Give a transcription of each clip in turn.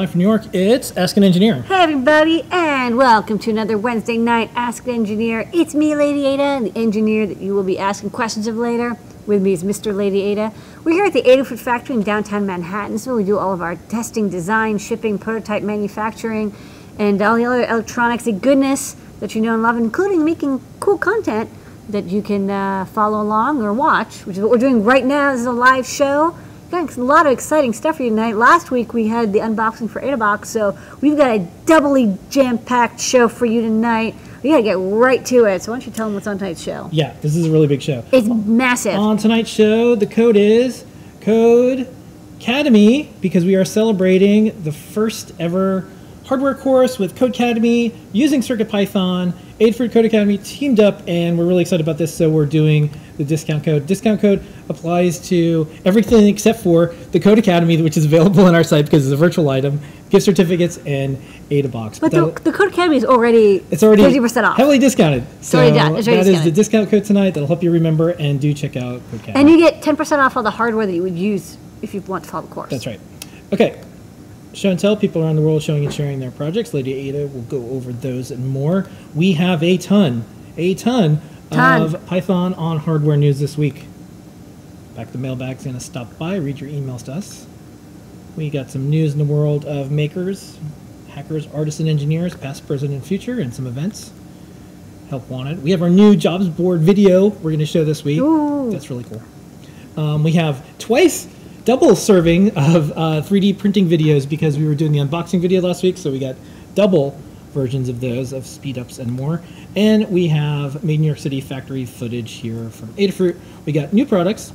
Live from New York, it's Ask an Engineer. Hey everybody, and welcome to another Wednesday night Ask an Engineer. It's me, Lady Ada, the engineer that you will be asking questions of later. With me is Mr. Lady Ada. We're here at the Adafruit factory in downtown Manhattan. Where we do all of our testing, design, shipping, prototype manufacturing, and all the other electronics and goodness that you know and love, including making cool content that you can uh, follow along or watch, which is what we're doing right now. This is a live show. Got a lot of exciting stuff for you tonight. Last week we had the unboxing for AdaBox, so we've got a doubly jam-packed show for you tonight. We gotta get right to it. So why don't you tell them what's on tonight's show? Yeah, this is a really big show. It's massive. On tonight's show, the code is Code Academy because we are celebrating the first ever hardware course with Codecademy using CircuitPython. Adafruit Codecademy teamed up, and we're really excited about this. So we're doing the discount code. Discount code applies to everything except for the Codecademy, which is available on our site because it's a virtual item, gift certificates, and AdaBox. but the, the Codecademy is already it's already 50% off. heavily discounted. So already done. Already that is the discount code tonight. That'll help you remember, and do check out Codecademy. And you get 10% off all the hardware that you would use if you want to follow the course. That's right. Okay. Show and tell people around the world showing and sharing their projects. Lady Ada will go over those and more. We have a ton, a ton, Of Python on hardware news this week. Back the mailbag's going to stop by, read your emails to us. We got some news in the world of makers, hackers, artists, and engineers, past, present, and future, and some events. Help wanted. We have our new jobs board video we're going to show this week. Ooh. That's really cool. Um, we have twice double serving of uh, 3D printing videos because we were doing the unboxing video last week, so we got double versions of those of speed ups and more. And we have Made New York City factory footage here from Adafruit. We got new products.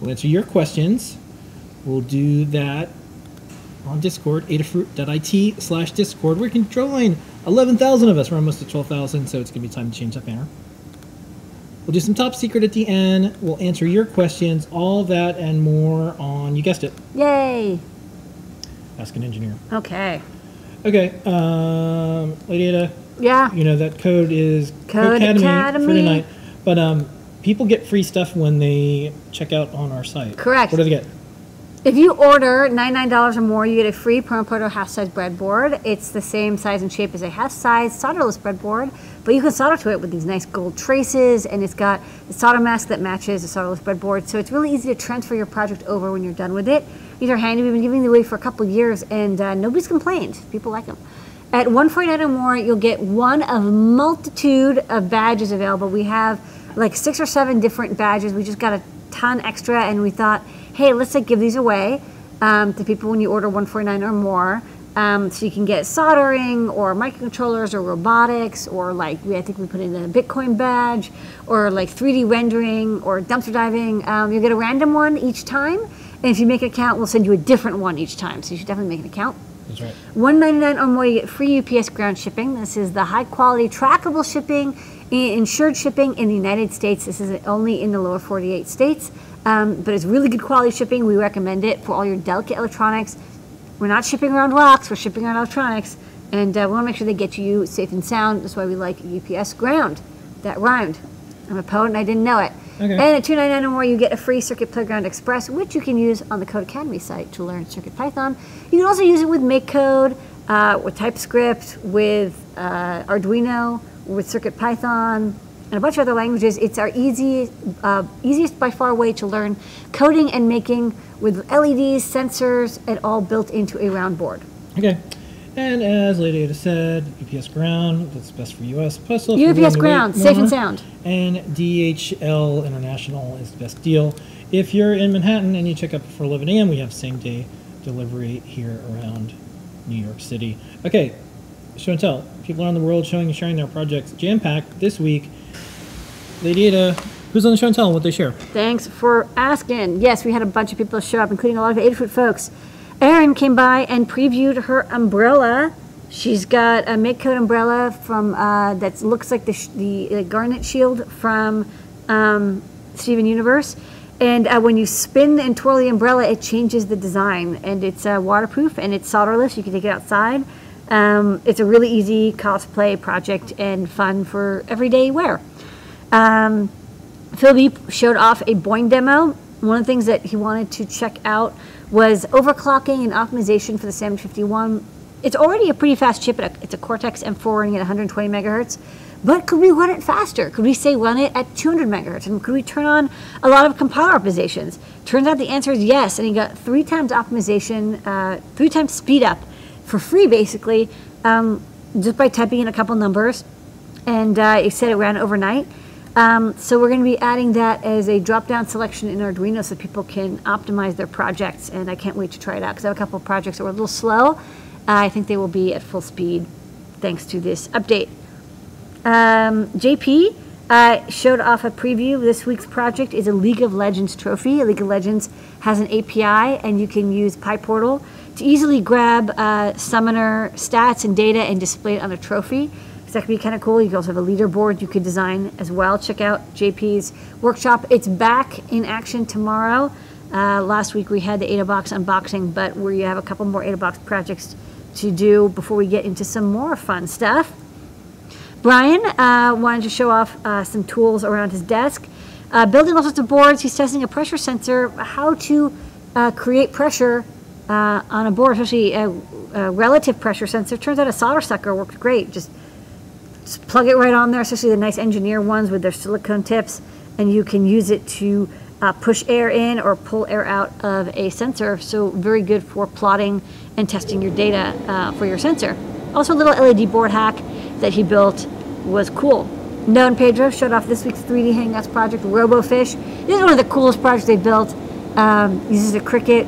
We'll answer your questions. We'll do that on Discord, adafruit.it slash Discord. We can join 11,000 of us. We're almost at 12,000, so it's going to be time to change that banner. We'll do some top secret at the end. We'll answer your questions, all that and more on, you guessed it, Yay. Ask an Engineer. Okay. Okay, um, Lady Ada, Yeah. you know that code is Code for Academy. tonight. But um, people get free stuff when they check out on our site. Correct. What do they get? If you order $99 or more, you get a free Perma-Proto half-size breadboard. It's the same size and shape as a half-size solderless breadboard, but you can solder to it with these nice gold traces, and it's got the solder mask that matches the solderless breadboard, so it's really easy to transfer your project over when you're done with it. These are handy. We've been giving them away for a couple years, and uh, nobody's complained. People like them. At 149 or more, you'll get one of multitude of badges available. We have like six or seven different badges. We just got a ton extra, and we thought, hey, let's like give these away um, to people when you order 149 or more. Um, so you can get soldering or microcontrollers or robotics or like we, I think we put in a Bitcoin badge or like 3D rendering or dumpster diving. Um, you'll get a random one each time, and if you make an account, we'll send you a different one each time. So you should definitely make an account. That's right. 199 or more, you get free UPS ground shipping. This is the high quality trackable shipping, insured shipping in the United States. This is only in the lower 48 states, um, but it's really good quality shipping. We recommend it for all your delicate electronics. We're not shipping around rocks, we're shipping around electronics, and uh, we want to make sure they get to you safe and sound. That's why we like UPS ground. That rhymed. I'm a poet and I didn't know it. Okay. And at $2.99 or more, you get a free Circuit Playground Express, which you can use on the Codecademy site to learn Circuit Python. You can also use it with MakeCode, uh, with TypeScript, with uh, Arduino, with Circuit Python, and a bunch of other languages. It's our easy, uh, easiest by far way to learn coding and making with LEDs, sensors, and all built into a round board. Okay. And as Lady Ada said, UPS Ground, that's best for US Postal. UPS Ground, safe and sound. And DHL International is the best deal. If you're in Manhattan and you check out before 11 a.m., we have same day delivery here around New York City. Okay, show and tell. People around the world showing and sharing their projects. Jam packed this week. Lady Ada, who's on the show and tell and what they share? Thanks for asking. Yes, we had a bunch of people show up, including a lot of Adafruit folks. Erin came by and previewed her umbrella. She's got a Code umbrella from uh, that looks like the the uh, Garnet Shield from um, Steven Universe. And uh, when you spin and twirl the umbrella, it changes the design, and it's uh, waterproof and it's solderless. You can take it outside. Um, it's a really easy cosplay project and fun for everyday wear. Um, showed off a Boing demo. One of the things that he wanted to check out was overclocking and optimization for the 751. It's already a pretty fast chip. It's a Cortex M4 running at 120 megahertz. But could we run it faster? Could we say run it at 200 megahertz? And could we turn on a lot of compiler optimizations? Turns out the answer is yes. And he got three times optimization, uh, three times speed up for free, basically, um, just by typing in a couple numbers. And uh, he said it ran overnight. Um, so we're going to be adding that as a drop-down selection in Arduino so people can optimize their projects. And I can't wait to try it out because I have a couple of projects that were a little slow. Uh, I think they will be at full speed thanks to this update. Um, JP uh, showed off a preview. This week's project is a League of Legends trophy. League of Legends has an API, and you can use PyPortal to easily grab uh, summoner stats and data and display it on a trophy. That could be kind of cool. You also have a leaderboard you could design as well. Check out JP's workshop. It's back in action tomorrow. Uh, last week we had the AdaBox unboxing, but we have a couple more AdaBox projects to do before we get into some more fun stuff. Brian uh, wanted to show off uh, some tools around his desk. Uh, building all sorts of boards, he's testing a pressure sensor, how to uh, create pressure uh, on a board, especially a, a, relative pressure sensor. Turns out a solder sucker worked great. Just, just plug it right on there, especially the nice engineer ones with their silicone tips, and you can use it to uh, push air in or pull air out of a sensor. So very good for plotting and testing your data uh, for your sensor. Also a little LED board hack that he built was cool. Known Pedro showed off this week's 3D Hangouts project, RoboFish. This is one of the coolest projects they built. Um, uses a Crickit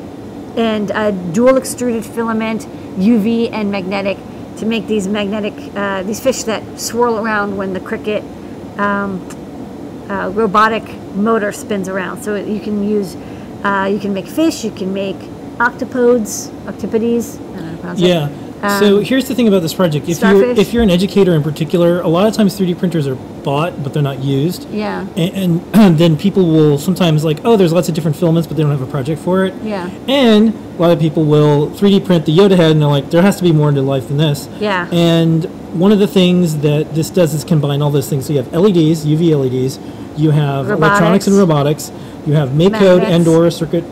and a dual extruded filament, UV and magnetic, to make these magnetic, uh, these fish that swirl around when the Crickit um, uh, robotic motor spins around. So you can use, uh, you can make fish, you can make octopodes, octopodes. Yeah. Um, so here's the thing about this project. If starfish. you're if you're an educator in particular, a lot of times 3D printers are bought, but they're not used. Yeah. And, and then people will sometimes like, oh, there's lots of different filaments, but they don't have a project for it. Yeah. And a lot of people will 3D print the Yoda head, and they're like, there has to be more into life than this. Yeah. And one of the things that this does is combine all those things. So you have LEDs, UV LEDs, you have Robotics. electronics and robotics, you have make code and or circuit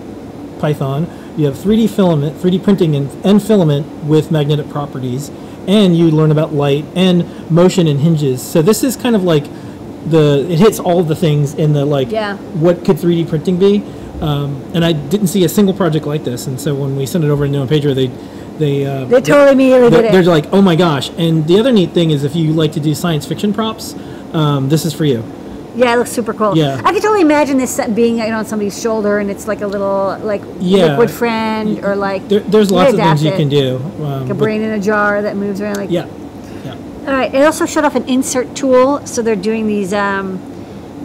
Python. You have 3D filament, 3D printing and, and filament with magnetic properties, and you learn about light and motion and hinges. So this is kind of like the it hits all the things in the like Yeah. what could 3D printing be. Um, and I didn't see a single project like this, and so when we sent it over to Noe Pedro, they they uh, They totally immediately they're, did they're like, oh my gosh! And the other neat thing is, if you like to do science fiction props, um, this is for you. Yeah, it looks super cool. Yeah. I could totally imagine this being you know, on somebody's shoulder and it's like a little like Yeah. liquid friend or like There, there's lots of things you it. can do. Um, like a brain in a jar that moves around like yeah, yeah. All right. It also showed off an insert tool, so they're doing these um,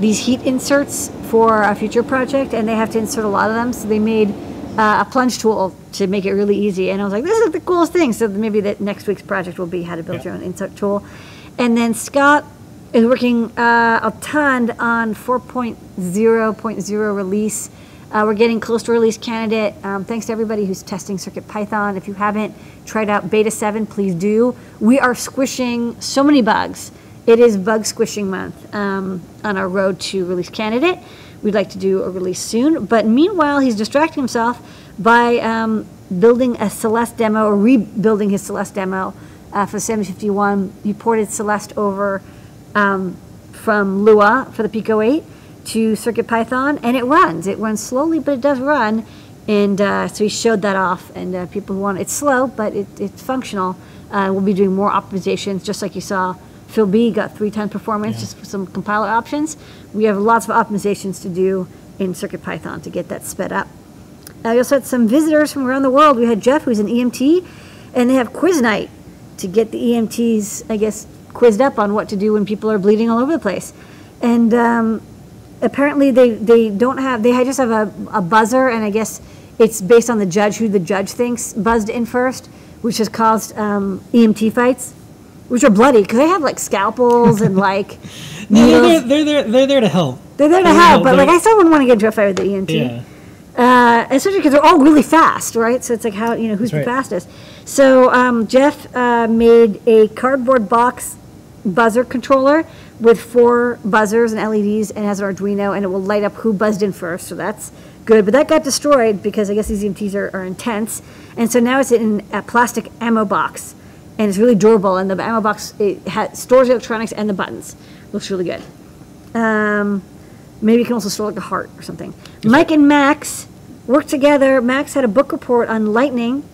these heat inserts for a future project, and they have to insert a lot of them. So they made uh, a plunge tool to make it really easy. And I was like, this is the coolest thing. So maybe that next week's project will be how to build Yeah. your own insert tool. And then Scott is working uh, a ton on 4.0.0 release. Uh, we're getting close to release candidate. Um, thanks to everybody who's testing Circuit Python. If you haven't tried out Beta 7, please do. We are squishing so many bugs. It is bug squishing month um, on our road to release candidate. We'd like to do a release soon. But meanwhile, he's distracting himself by um, building a Celeste demo or rebuilding his Celeste demo uh, for 751. He ported Celeste over um, from Lua for the Pico 8 to CircuitPython, and it runs. It runs slowly, but it does run. And uh, so he showed that off, and uh, people who want it's slow, but it, it's functional. Uh, we'll be doing more optimizations, just like you saw. Phil B got three times performance, just with some compiler options. We have lots of optimizations to do in CircuitPython to get that sped up. Uh, we also had some visitors from around the world. We had Jeff, who's an EMT, and they have quiz night to get the EMTs, I guess, quizzed up on what to do when people are bleeding all over the place. And um, apparently, they, they don't have, they just have a, a buzzer, and I guess it's based on the judge, who the judge thinks buzzed in first, which has caused um, EMT fights, which are bloody, because they have like scalpels and like No, they're, there, they're. They're there to help. They're there to They're help, but like I still wouldn't want to get into a fight with the EMT. Yeah. Uh, especially because they're all really fast, right? So it's like how you know who's the right. fastest. So um, Jeff uh, made a cardboard box buzzer controller with four buzzers and LEDs, and has an Arduino, and it will light up who buzzed in first. So that's good, but that got destroyed because I guess these EMTs are, are intense. And so now it's in a plastic ammo box, and it's really durable. And the ammo box it ha stores the electronics and the buttons. Looks really good. Um, maybe you can also store like a heart or something. Mike and Max worked together. Max had a book report on lightning,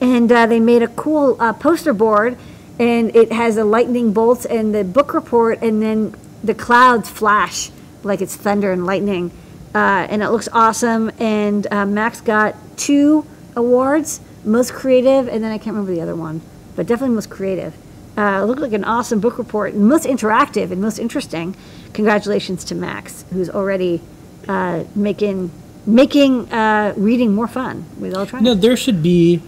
and uh, they made a cool uh, poster board, and it has a lightning bolt and the book report, and then the clouds flash like it's thunder and lightning, uh, and it looks awesome. And uh, Max got two awards: most creative, and then I can't remember the other one, but definitely most creative. Uh, it looked like an awesome book report, and most interactive and most interesting. Congratulations to Max, who's already uh, making making uh, reading more fun with electronics. No, there should be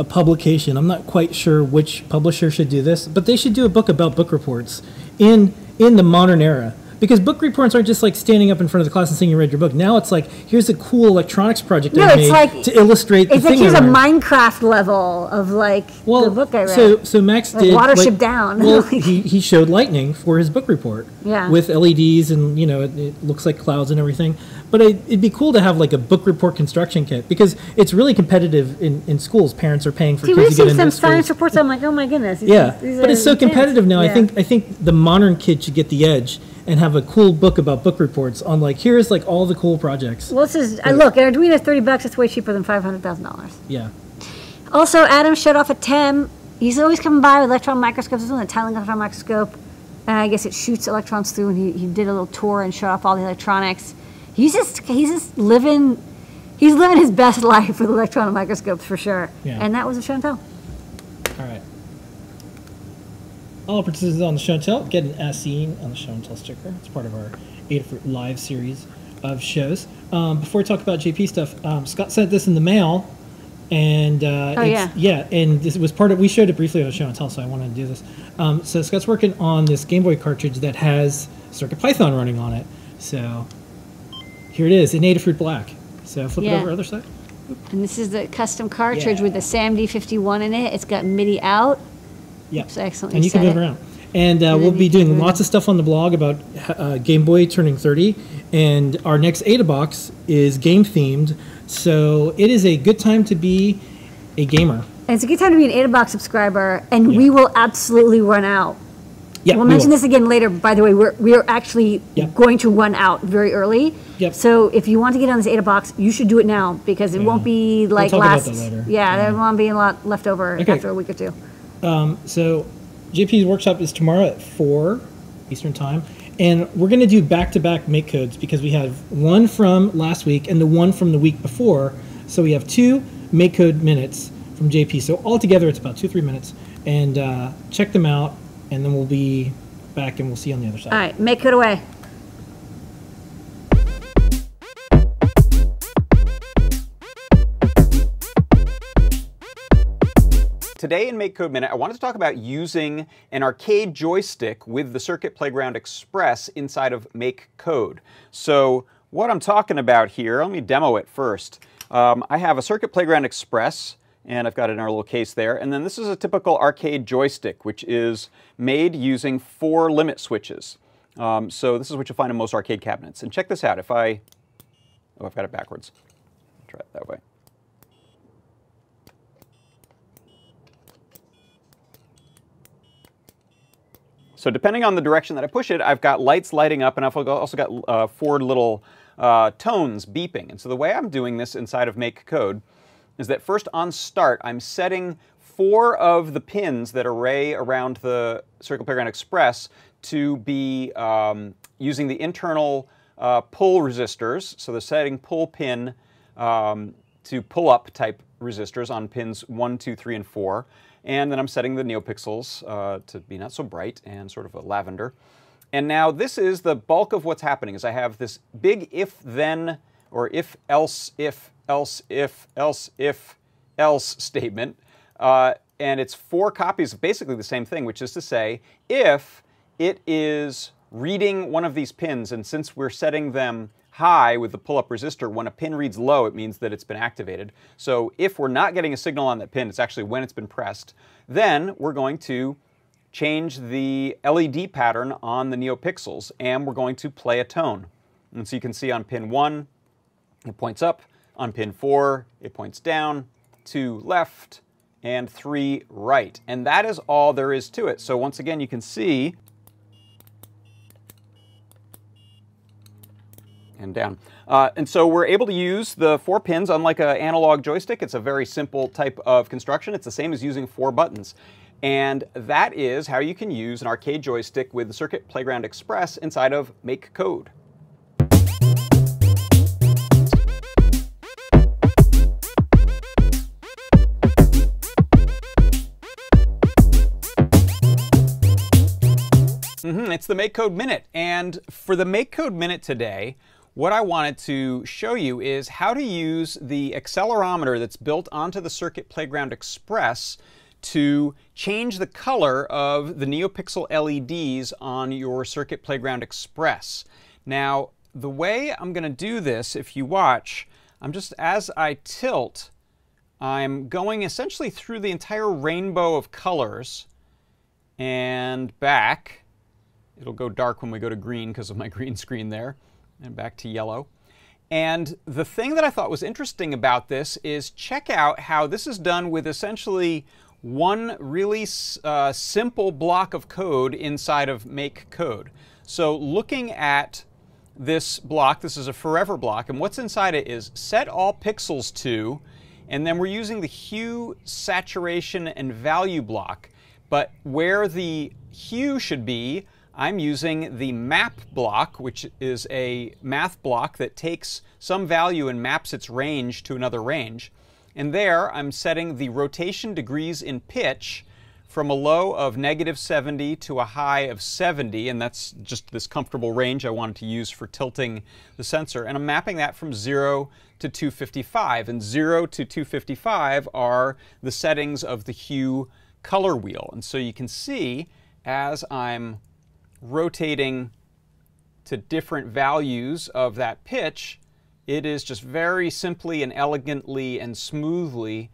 a publication. I'm not quite sure which publisher should do this, but they should do a book about book reports in in the modern era. Because book reports aren't just like standing up in front of the class and saying you read your book. Now it's like here's a cool electronics project No, I made like- to illustrate the It's like here's a. Minecraft level of like well, the book I read. So so Max Like did Watership like- Down. Well, he, he showed lightning for his book report. Yeah. With LEDs and you know it, it looks like clouds and everything. But it, it'd be cool to have like a book report construction kit because it's really competitive in, in schools. Parents are paying for See, kids to get see into some schools. science reports. I'm like, oh my goodness. these- Yeah, these but it's so intense. competitive now. I think I think the modern kid should get the edge and have a cool book about book reports on like here's like all the cool projects. Well, this is. I look, Arduino is thirty bucks. It's way cheaper than five hundred thousand dollars. Yeah. Also, Adam showed off a TEM. He's always coming by with electron microscopes. This one, a tiny electron microscope. And I guess it shoots electrons through. And he, he did a little tour and showed off all the electronics. He's just he's just living. He's living his best life with electron microscopes for sure. Yeah. And that was a show and tell. All right. All participants on the show and tell get an as seen on the show and tell sticker. It's part of our Adafruit live series of shows. Um, before we talk about JP stuff, um, Scott sent this in the mail, and uh, Oh, it's- yeah, and this was part of. We showed it briefly on the show and tell, so I wanted to do this. Um, so Scott's working on this Game Boy cartridge that has Circuit Python running on it. So here it is in Adafruit Black. So flip Yeah. it over other side. And this is the custom cartridge Yeah. with the SAMD51 in it. It's got MIDI out. Yeah. Oops, accidentally And you can move it. around. And uh, And we'll be doing lots of stuff on the blog about uh, Game Boy turning 30. And our next Ada box is game themed. So it is a good time to be a gamer. And it's a good time to be an AdaBox subscriber, and we will absolutely run out. Yeah, We'll we mention will. this again later. By the way, we're we are actually Yep. going to run out very early. Yep. So if you want to get on this Ada box, you should do it now because it won't Yeah. be like talk about last. that later. Yeah, Yeah. there won't be a lot left over Okay. after a week or two. So JP's workshop is tomorrow at 4 Eastern Time. And we're going to do back to back make codes because we have one from last week and the one from the week before. So we have two make code minutes from JP. So altogether, it's about two, three minutes. And uh, check them out. And then we'll be back and we'll see you on the other side. All right, make it away. Today in Make Code Minute, I wanted to talk about using an arcade joystick with the Circuit Playground Express inside of Make Code. So what I'm talking about here, let me demo it first. Um, I have a Circuit Playground Express, and I've got it in our little case there. And then this is a typical arcade joystick, which is made using four limit switches. Um, so this is what you'll find in most arcade cabinets. And check this out. If I, oh, I've got it backwards. Try it that way. So depending on the direction that I push it, I've got lights lighting up and I've also got uh, four little uh, tones beeping. And so the way I'm doing this inside of Make Code is that first on start, I'm setting four of the pins that array around the Circuit Playground Express to be um, using the internal uh, pull resistors. So the setting pull pin um, to pull up type resistors on pins 1, 2, 3, and 4. And then I'm setting the NeoPixels uh, to be not so bright and sort of a lavender. And now this is the bulk of what's happening is I have this big if then or if-else if else if else if else statement. Uh, and it's four copies of basically the same thing, which is to say if it is reading one of these pins, and since we're setting them high with the pull-up resistor, when a pin reads low, it means that it's been activated. So if we're not getting a signal on that pin, it's actually when it's been pressed, then we're going to change the LED pattern on the NeoPixels, and we're going to play a tone. And so you can see on pin 1, It points up. On pin 4, it points down, 2 left, and 3 right. And that is all there is to it. So once again, you can see and down. Uh, and so we're able to use the four pins, unlike an analog joystick. It's a very simple type of construction. It's the same as using four buttons. And that is how you can use an arcade joystick with the Circuit Playground Express inside of MakeCode. Mm -hmm, it's the MakeCode Minute. And for the MakeCode Minute today, what I wanted to show you is how to use the accelerometer that's built onto the Circuit Playground Express to change the color of the NeoPixel LEDs on your Circuit Playground Express. Now, the way I'm going to do this, if you watch, I'm just, as I tilt, I'm going essentially through the entire rainbow of colors and back. It'll go dark when we go to green because of my green screen there and back to yellow. And the thing that I thought was interesting about this is check out how this is done with essentially one really uh, simple block of code inside of make code. So looking at this block, this is a forever block, and what's inside it is set all pixels to, and then we're using the hue, saturation, and value block. But where the hue should be, I'm using the map block, which is a math block that takes some value and maps its range to another range. And there I'm setting the rotation degrees in pitch from a low of negative 70 to a high of 70, and that's just this comfortable range I wanted to use for tilting the sensor. And I'm mapping that from 0 to 255, and 0 to 255 are the settings of the hue color wheel. And so you can see as I'm rotating to different values of that pitch, it is just very simply and elegantly and smoothly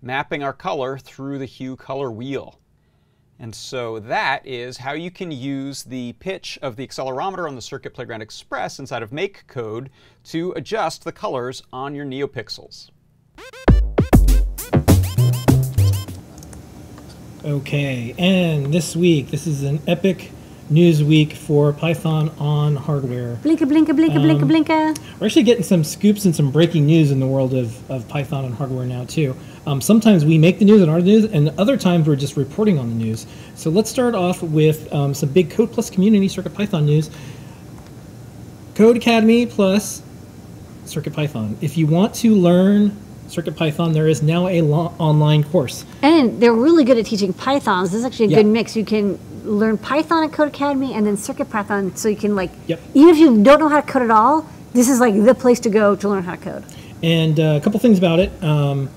mapping our color through the hue color wheel. And so that is how you can use the pitch of the accelerometer on the Circuit Playground Express inside of Make Code to adjust the colors on your NeoPixels. Okay, and this week, this is an epic news week for Python on hardware. Blinka, blinka, blinka, um, blinka, blinka. We're actually getting some scoops and some breaking news in the world of, of Python on hardware now, too. Um, sometimes we make the news and our news, and other times we're just reporting on the news. So let's start off with um, some big Code Plus community Circuit Python news. Codecademy plus Circuit Python. If you want to learn Circuit Python, there is now a online course. And they're really good at teaching Python. This is actually a yeah. good mix. You can learn Python at Codecademy and then Circuit Python so you can like, yep. even if you don't know how to code at all, this is like the place to go to learn how to code. And uh, a couple things about it. Um,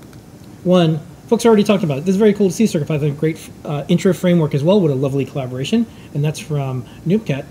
one, folks already talked about it. This is very cool to see Circuit Python, great uh, intro framework as well. What a lovely collaboration. And that's from Noobcat.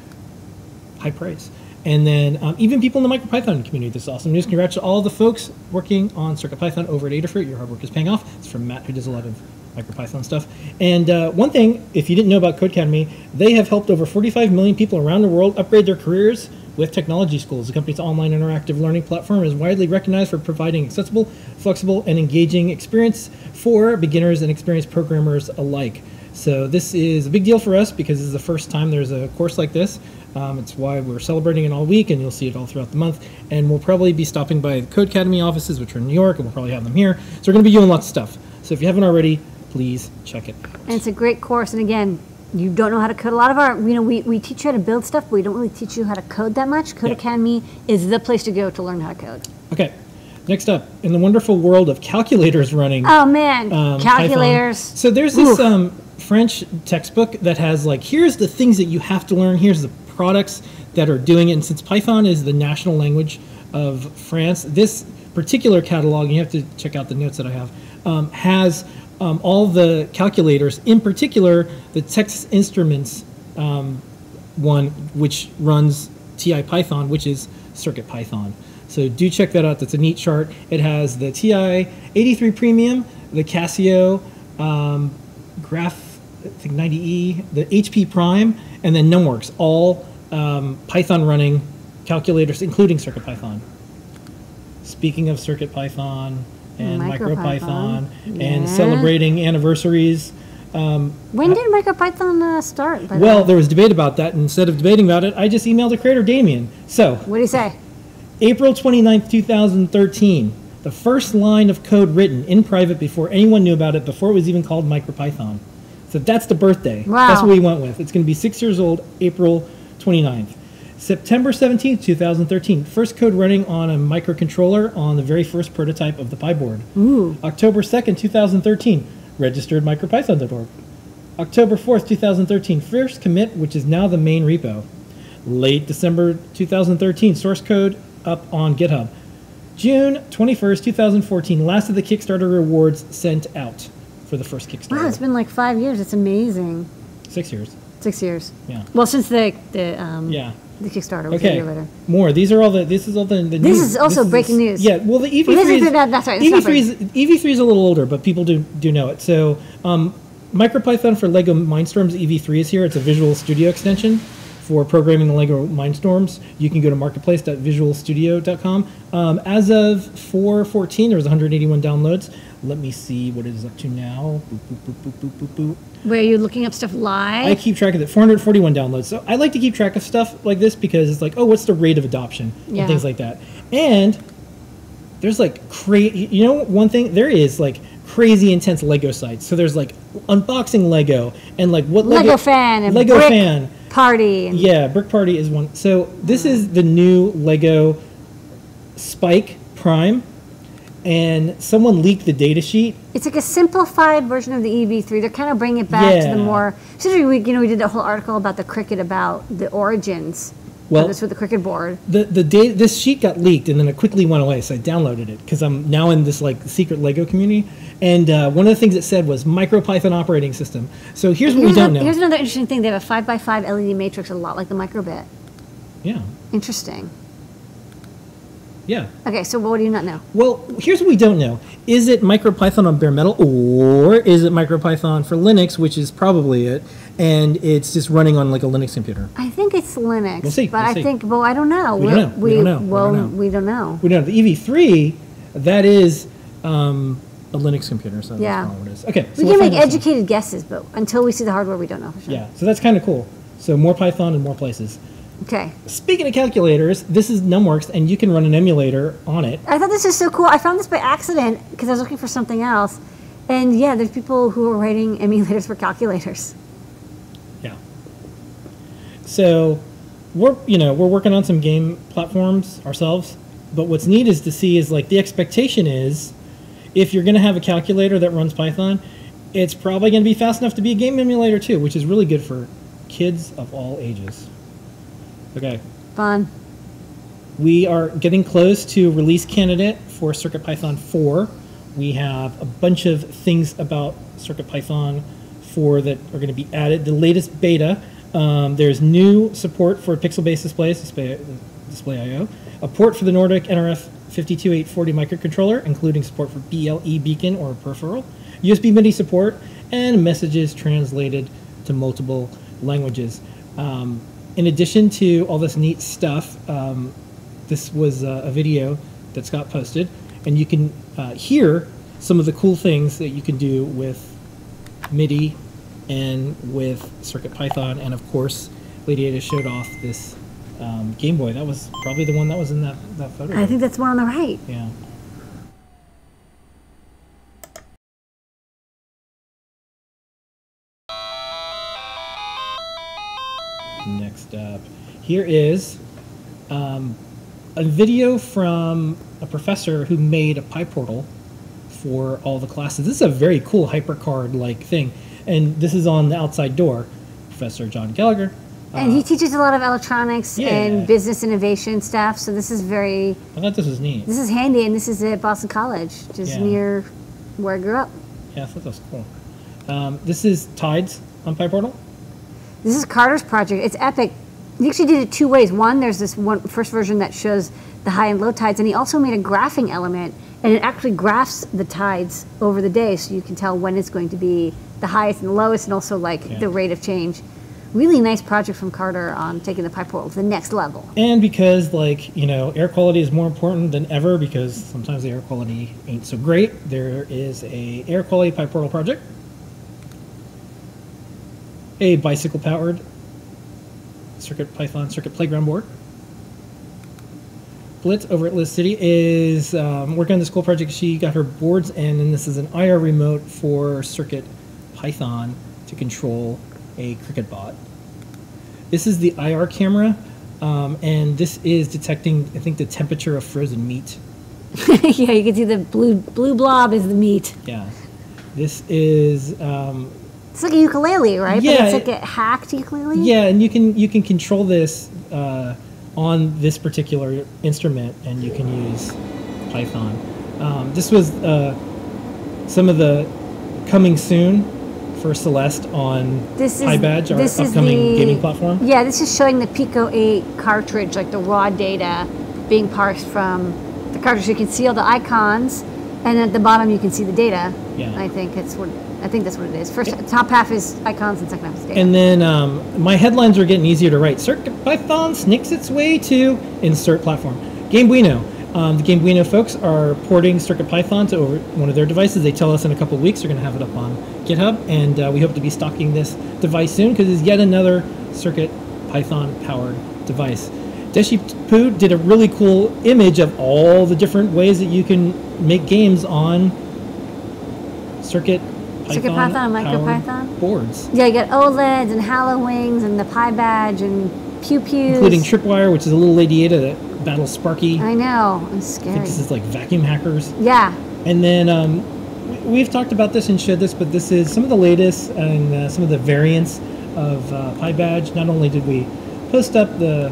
High praise. And then um, even people in the MicroPython community, this is awesome news. Congrats to all the folks working on CircuitPython over at Adafruit. Your hard work is paying off. It's from Matt, who does a lot of MicroPython stuff. And uh, one thing, if you didn't know about Codecademy, they have helped over 45 million people around the world upgrade their careers with technology schools. The company's online interactive learning platform is widely recognized for providing accessible, flexible, and engaging experience for beginners and experienced programmers alike. So this is a big deal for us because this is the first time there's a course like this. Um, it's why we're celebrating it all week, and you'll see it all throughout the month. And we'll probably be stopping by the Codecademy offices, which are in New York, and we'll probably have them here. So we're going to be doing lots of stuff. So if you haven't already, please check it out. And it's a great course. And again, you don't know how to code. A lot of our, you know, we, we teach you how to build stuff, but we don't really teach you how to code that much. Code yeah. Academy is the place to go to learn how to code. Okay. Next up, in the wonderful world of calculators running. Oh man, um, calculators. Python. So there's this um, French textbook that has like, here's the things that you have to learn. Here's the products that are doing it. And since Python is the national language of France, this particular catalog, you have to check out the notes that I have, um, has um, all the calculators, in particular the Texas Instruments um, one, which runs TI Python, which is Circuit Python. So do check that out. That's a neat chart. It has the TI 83 Premium, the Casio um, Graph, I think 90E, the HP Prime, and then NumWorks, all um, Python running calculators, including Circuit Python. Speaking of Circuit Python and MicroPython. MicroPython Yeah. and celebrating anniversaries. When did MicroPython uh, start? Well, there was debate about that. Instead of debating about it, I just emailed the creator, Damien. So, what do you say? April 29th, 2013, the first line of code written in private before anyone knew about it, before it was even called MicroPython. So that's the birthday. Wow. That's what we went with. It's going to be six years old, April 29th. September 17th, 2013, first code running on a microcontroller on the very first prototype of the pyboard. Ooh. October 2nd, 2013, registered micropython.org. October 4th, 2013, first commit, which is now the main repo. Late December 2013, source code up on GitHub. June 21st, 2014, last of the Kickstarter rewards sent out for the first Kickstarter. Wow, it's been like five years. It's amazing. Six years. Six years. Yeah. Well, since the the um, Yeah. The Kickstarter a Okay. later. More. These are all the. This is all the. the This news. is also breaking news. Yeah. Well, the EV3 Well, this is- is, that- that's right, EV3 is EV3 is a little older, but people do do know it. So, um, MicroPython for Lego Mindstorms EV3 is here. It's a Visual Studio extension for programming the Lego Mindstorms. You can go to marketplace.visualstudio.com. Um, as of 414, there was 181 downloads. Let me see what it is up to now. Boop, boop, boop, boop, boop, boop, boop. Where you're looking up stuff live? I keep track of it. 441 downloads. So I like to keep track of stuff like this because it's like, oh, what's the rate of adoption Yeah. and things like that. And there's like crazy. You know, one thing there is like crazy intense Lego sites. So there's like unboxing Lego and like what Lego fan and Lego brick fan. party. And Yeah, Brick Party is one. So this is mm. the new Lego Spike Prime, and someone leaked the data sheet. It's like a simplified version of the EV3. They're kind of bringing it back to the Yeah. more. Essentially, we you know we did that whole article about the cricket about the origins. Well- of this with the cricket board. the the data this sheet got leaked and then it quickly went away so i downloaded it because i'm now in this like secret lego community and uh, one of the things it said was micropython operating system so here's what Here's, we don't a- know here's another interesting thing. They have a five x five LED matrix, a lot like the microbit. yeah Interesting. Yeah Okay, so what do you not know? well here's what we don't know is it micropython on bare metal or is it micropython for linux which is probably it and it's just running on like a linux computer I think it's Linux. We'll see, But we'll I see. think, well, I don't know. We don't know, we don't know, we Well, don't know. we don't know. we don't know the ev3 that is um, a linux computer so Yeah. that's what it is okay so We we'll can make find out soon. educated guesses, but until we see the hardware, we don't know for sure. yeah so that's kind of cool so more python in more places Okay. Speaking of calculators, this is NumWorks, and you can run an emulator on it. I thought this was so cool. I found this by accident because I was looking for something else. And yeah, there's people who are writing emulators for calculators. Yeah. So, we're you know we're working on some game platforms ourselves, but what's neat is to see is like the expectation is, if you're going to have a calculator that runs Python, it's probably going to be fast enough to be a game emulator too, which is really good for kids of all ages. Okay. Fun. We are getting close to release candidate for CircuitPython 4. We have a bunch of things about CircuitPython 4 that are going to be added. The latest beta, um, there's new support for pixel-based displays, display, display I/O, a port for the Nordic NRF 52840 microcontroller, including support for BLE beacon or peripheral, USB MIDI support, and messages translated to multiple languages. Um, in addition to all this neat stuff, um, this was uh, a video that Scott posted, and you can uh, hear some of the cool things that you can do with MIDI and with CircuitPython, and of course, Lady Ada showed off this um, Game Boy. That was probably the one that was in that, that photo. I think that's one on the right. yeah. Next up, here is um, a video from a professor who made a PyPortal for all the classes. This is a very cool HyperCard-like thing, and this is on the outside door. Professor John Gallagher. And he teaches a lot of electronics Uh, Yeah. and business innovation stuff. So this is very, I thought this was neat. this is handy. And this is at Boston College, just Yeah. near where I grew up. Yeah, I thought that was cool. Um, this is Tides on PyPortal. This is Carter's project. It's epic. He actually did it two ways. One, there's this one first version that shows the high and low tides, and he also made a graphing element, and it actually graphs the tides over the day, so you can tell when it's going to be the highest and the lowest, and also like Yeah. the rate of change. really nice project from Carter on taking the PyPortal to the next level. And because like you know, air quality is more important than ever because sometimes the air quality ain't so great. There is a air quality PyPortal project, a bicycle powered Circuit Python Circuit Playground board. Blitz over at Liz City is um, working on this cool project. She got her boards in, and this is an IR remote for Circuit Python to control a Crickit bot. This is the IR camera, um, and this is detecting, I think, the temperature of frozen meat. yeah, you can see the blue blue blob is the meat. Yeah. This is um, It's like a ukulele, right? Yeah, but it's like it- a hacked ukulele. yeah, and you can you can control this uh, on this particular instrument, and you can use Python. Um, this was uh, some of the coming soon for Celeste on This is PyBadge, our this is upcoming the- gaming platform. Yeah, this is showing the Pico 8 cartridge, like the raw data being parsed from the cartridge. You can see all the icons, and at the bottom you can see the data. Yeah. I think it's what I think that's what it is. First, top half is icons, and second half is data. And then um, my headlines are getting easier to write. Circuit Python sneaks its way to insert platform. GameBuino. Um, the GameBuino folks are porting Circuit Python to over one of their devices. They tell us in a couple weeks they're going to have it up on GitHub, and uh, we hope to be stocking this device soon because it's yet another Circuit Python powered device. Deshi Poo did a really cool image of all the different ways that you can make games on Circuit Python, Circuit Python and MicroPython? boards. yeah, you get OLEDs and HalloWings and the PyBadge and Pew Pews. including Tripwire, which is a little Lady Ada that battles Sparky. I know, it's think scary. this is like vacuum hackers. Yeah, And then um, we- we've talked about this and showed this, but this is some of the latest and uh, some of the variants of uh, PyBadge. Not only did we post up the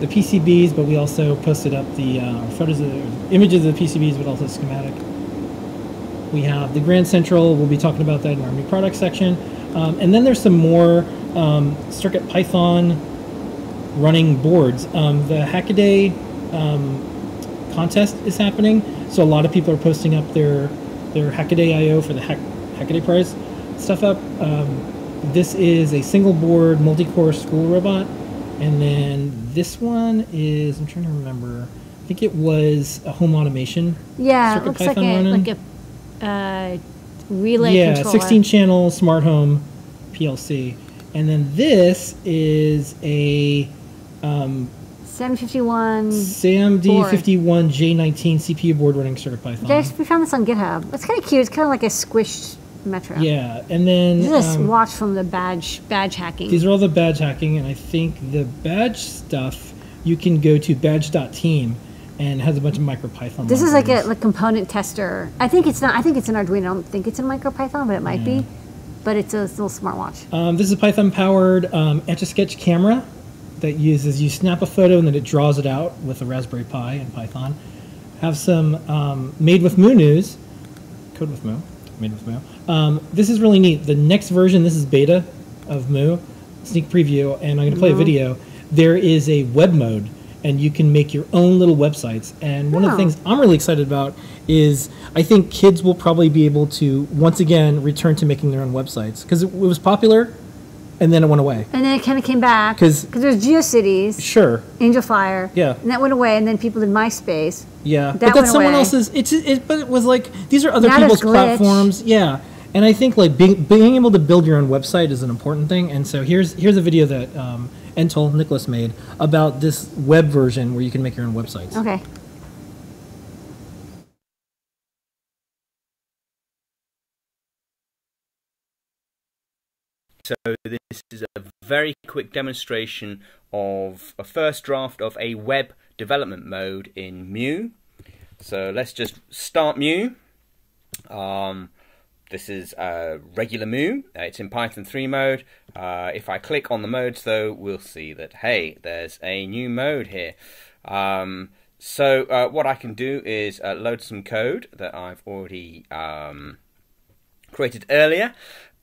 the PCBs, but we also posted up the uh, photos of the images of the PCBs, but also schematic. We have the Grand Central. We'll be talking about that in our new product section. Um, and then there's some more um, Circuit Python running boards. Um, the Hackaday um, contest is happening, so a lot of people are posting up their their Hackaday IO for the Hack, Hackaday Prize stuff up. Um, this is a single board multi-core school robot, and then this one is I'm trying to remember. I think it was a home automation. yeah. It Circuit looks like Python a running. like a uh, relay yeah, controller. 16 channel smart home PLC, and then this is a um, 751. SAMD51 J19 CPU board running Circuit Python. Guys, we found this on GitHub. It's kind of cute. It's kind of like a squished Metro. Yeah, and then This is um, watch from the badge badge hacking. these are all the badge hacking, and I think the badge stuff you can go to badge.team and has a bunch of MicroPython. this is like a like component tester. I think it's not. I think it's an Arduino. I don't think it's in MicroPython, but it might be. But it's a little smartwatch. Um, this is a Python powered um, Etch a Sketch camera that uses you snap a photo and then it draws it out with a Raspberry Pi and Python. Have some um, made with Mu news, code with Mu, made with Mu. Um, this is really neat. The next version, this is beta of Mu, sneak preview, and I'm going to play a video. There is a web mode, and you can make your own little websites. And one of the Oh. things I'm really excited about is I think kids will probably be able to once again return to making their own websites because it, it was popular, and then it went away. And then it kind of came back 'Cause- there's GeoCities, Sure, Angel Fire. Yeah. And that went away, and then people did MySpace. yeah, That but went that's someone away. else's. It's it, but it was like these are other as people's platforms. Yeah, and I think like being being able to build your own website is an important thing. And so here's here's a video that um, Entol Nicholas made about this web version where you can make your own websites. Okay. So this is a very quick demonstration of a first draft of a web development mode in Mu. So let's just start Mu. Um, this is uh, regular Mu. Uh, it's in Python 3 mode. Uh, if I click on the modes though, we'll see that, hey, there's a new mode here. Um, so uh, what I can do is uh, load some code that I've already um, created earlier.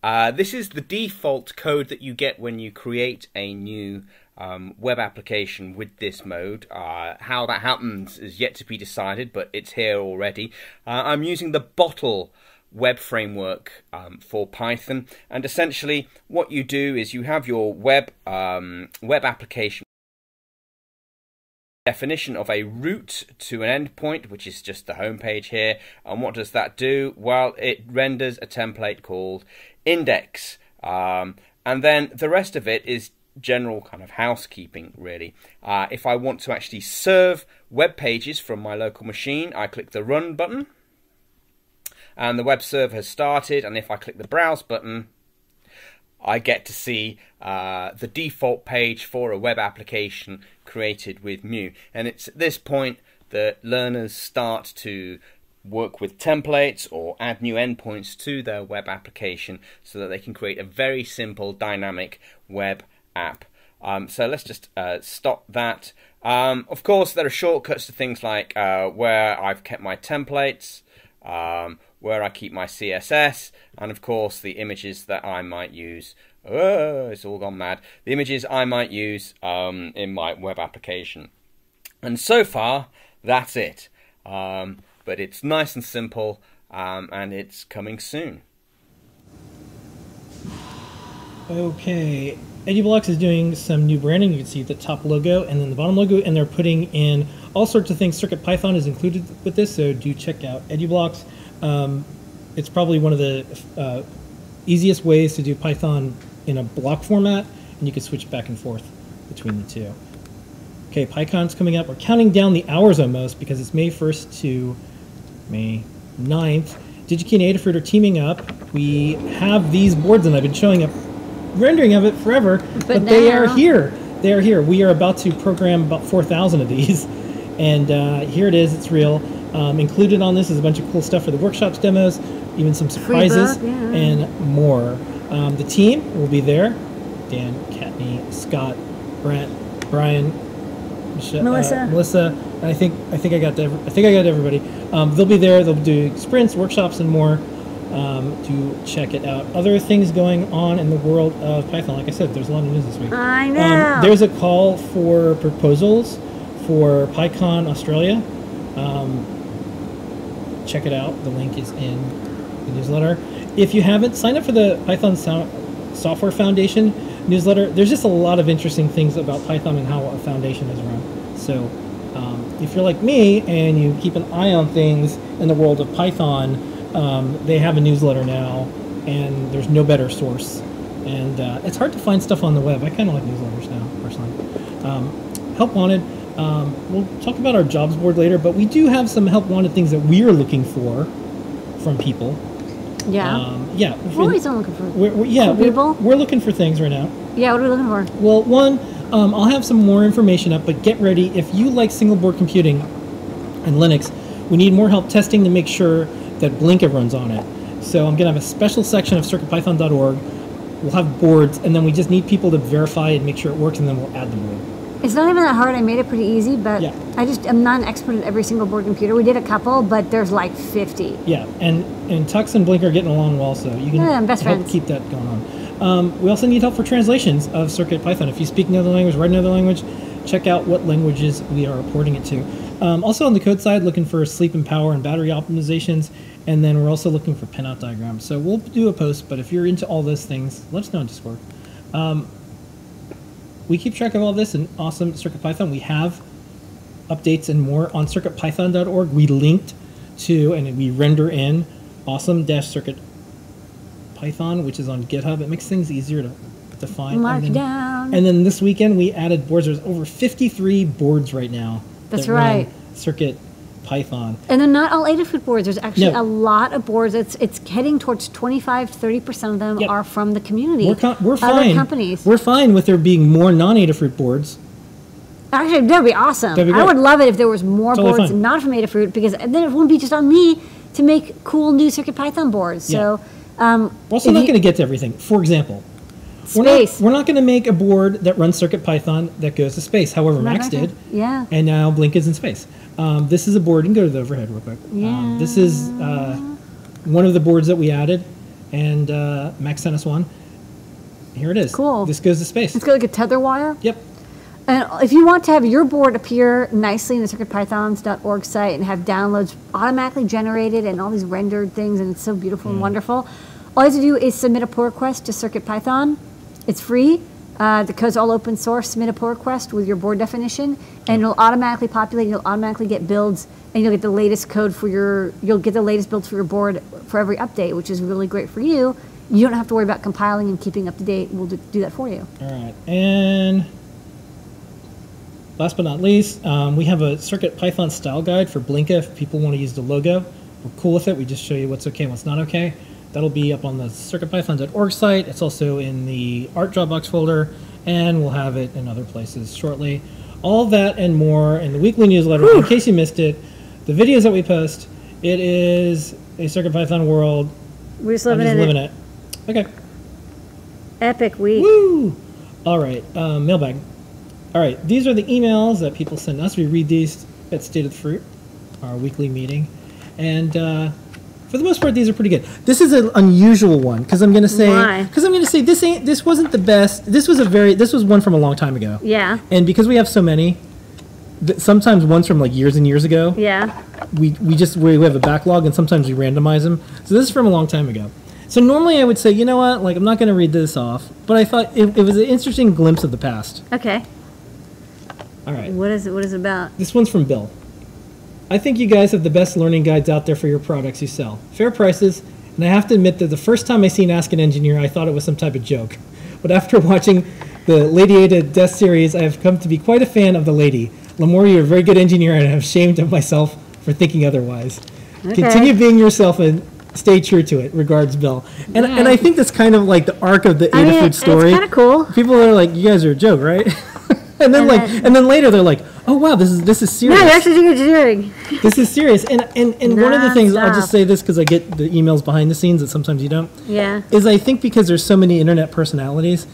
This is the default code that you get when you create a new um, web application with this mode. Uh, how that happens is yet to be decided, but it's here already. Uh, I'm using the bottle web framework um, for Python. And essentially, what you do is you have your web um, web application definition of a route to an endpoint, which is just the home page here. And what does that do? Well, it renders a template called index. Um, and then the rest of it is general kind of housekeeping, really. Uh, if I want to actually serve web pages from my local machine, I click the Run button. And the web server has started. And if I click the Browse button, I get to see uh, the default page for a web application created with Mu. And it's at this point that learners start to work with templates or add new endpoints to their web application so that they can create a very simple dynamic web app. Um, so let's just uh, stop that. Um, of course, there are shortcuts to things like uh, where I've kept my templates, um, where I keep my CSS, and of course the images that I might use. Oh, it's all gone mad. The images I might use um, in my web application. And so far, that's it. Um, but it's nice and simple, um, and it's coming soon. Okay, EduBlocks is doing some new branding. You can see the top logo and then the bottom logo, and they're putting in all sorts of things. CircuitPython is included with this, so do check out EduBlocks. Um, it's probably one of the uh, easiest ways to do Python in a block format, and you can switch back and forth between the two. Okay, PyCon's coming up. We're counting down the hours almost because it's May 1st to May 9th. DigiKey and Adafruit are teaming up. We have these boards, and I've been showing up rendering of it forever, but, they are here. They are here. We are about to program about 4,000 of these, and uh, here it is. It's real. Um, included on this is a bunch of cool stuff for the workshops demos, even some surprises, book, yeah. and more. Um, the team will be there: Dan, Kattni, Scott, Brent, Brian, Michelle, Melissa. uh, Melissa. And I think I think I got to I think I got everybody. Um, they'll be there. They'll do sprints, workshops, and more. Um, to check it out. Other things going on in the world of Python. Like I said, there's a lot of news this week. I know. Um, there's a call for proposals for PyCon Australia. Um, check it out. The link is in the newsletter. If you haven't, signed up for the Python Sou- Software Foundation newsletter. There's just a lot of interesting things about Python and how a foundation is run. So um, if you're like me and you keep an eye on things in the world of Python, um, they have a newsletter now, and there's no better source. And uh, it's hard to find stuff on the web. I kind of like newsletters now, personally. Um, help wanted. Um, we'll talk about our jobs board later, but we do have some help wanted things that we're looking for from people. yeah. Um, yeah. We're always looking for. We're, we're- yeah, we're, people? we're looking for things right now. yeah, what are we looking for? Well, one, um, I'll have some more information up, but get ready. If you like single board computing and Linux, we need more help testing to make sure that Blinka runs on it. So I'm going to have a special section of circuitpython.org. We'll have boards, and then we just need people to verify and make sure it works, and then we'll add them in. It's not even that hard. I made it pretty easy, but Yeah. I just I'm not an expert at every single board computer. We did a couple, but there's like 50. Yeah, and, and Tux and Blink are getting along well, so you can Yeah, I'm best help friends. keep that going on. Um, we also need help for translations of Circuit Python. If you speak another language, write another language, check out what languages we are porting it to. Um, also on the code side, looking for sleep and power and battery optimizations, and then we're also looking for pinout diagrams. So we'll do a post, but if you're into all those things, let us know on Discord. Um, we keep track of all this in awesome CircuitPython. We have updates and more on circuitpython.org. We linked to and we render in awesome dash circuit Python, which is on GitHub. It makes things easier to, to find. And then, Markdown. and then this weekend we added boards. There's over 53 boards right now. That's that right. Circuit Python. And they're not all Adafruit boards. There's actually No. a lot of boards. It's it's heading towards 25, 30 percent of them Yep. are from the community. We're, con- we're Other fine. companies. We're fine with there being more non-Adafruit boards. Actually, that'd be awesome. That'd be I would love it if there was more Totally boards fine. not from Adafruit because then it wouldn't be just on me to make cool new CircuitPython boards. So, um, We're also not going to get to everything. For example, we're not, we're not going to make a board that runs CircuitPython that goes to space. However, Max did. Yeah. And now Blink is in space. Um, this is a board. You can go to the overhead real quick. Um, this is uh, one of the boards that we added, and uh, Max sent us one. Here it is. Cool. This goes to space. It's got like a tether wire. Yep. And if you want to have your board appear nicely in the CircuitPythons.org site and have downloads automatically generated and all these rendered things, and it's so beautiful and wonderful, all you have to do is submit a pull request to CircuitPython. It's free. Uh, the code's all open source. Submit a pull request with your board definition, and it'll automatically populate. You'll automatically get builds, and you'll get the latest code for your. You'll get the latest builds for your board for every update, which is really great for you. You don't have to worry about compiling and keeping up to date. We'll do, do that for you. All right, and last but not least, um, we have a Circuit Python style guide for Blinka if people want to use the logo. We're cool with it. We just show you what's okay and what's not okay. That'll be up on the CircuitPython.org site. It's also in the art Dropbox folder, and we'll have it in other places shortly. All that and more in the weekly newsletter. In case you missed it, the videos that we post, it is a CircuitPython world. We're just living just in living an it. Okay. epic week. Woo! All right, um, mailbag. All right, these are the emails that people send us. We read these at State of the Fruit, our weekly meeting, and uh, for the most part, these are pretty good. This is an unusual one because I'm going to say because I'm going to say this ain't this wasn't the best. This was a very this was one from a long time ago. Yeah. And because we have so many, th- sometimes ones from like years and years ago Yeah. we, we just we have a backlog and sometimes we randomize them. So this is from a long time ago. So normally I would say, you know what, like I'm not going to read this off, but I thought it, it was an interesting glimpse of the past. Okay. All right, What is it? What is it about? this one's from Bill. I think you guys have the best learning guides out there for your products you sell. Fair prices, and I have to admit that the first time I seen Ask an Engineer, I thought it was some type of joke. But after watching the Lady Ada Death series, I have come to be quite a fan of the lady. Limor, you're a very good engineer, and I have shamed of myself for thinking otherwise. Continue being yourself and stay true to it. Regards, Bill. And, and I think that's kind of like the arc of the I Ada mean, Food it's kind of cool. People are like, "You guys are a joke, right?" and then And like, then- and then later they're like, "Oh wow, this is this is No, serious." you're actually doing engineering. this is serious. And and, and one of the things I'll just say this because I get the emails behind the scenes that sometimes you don't. Yeah. Is I think because there's so many internet personalities,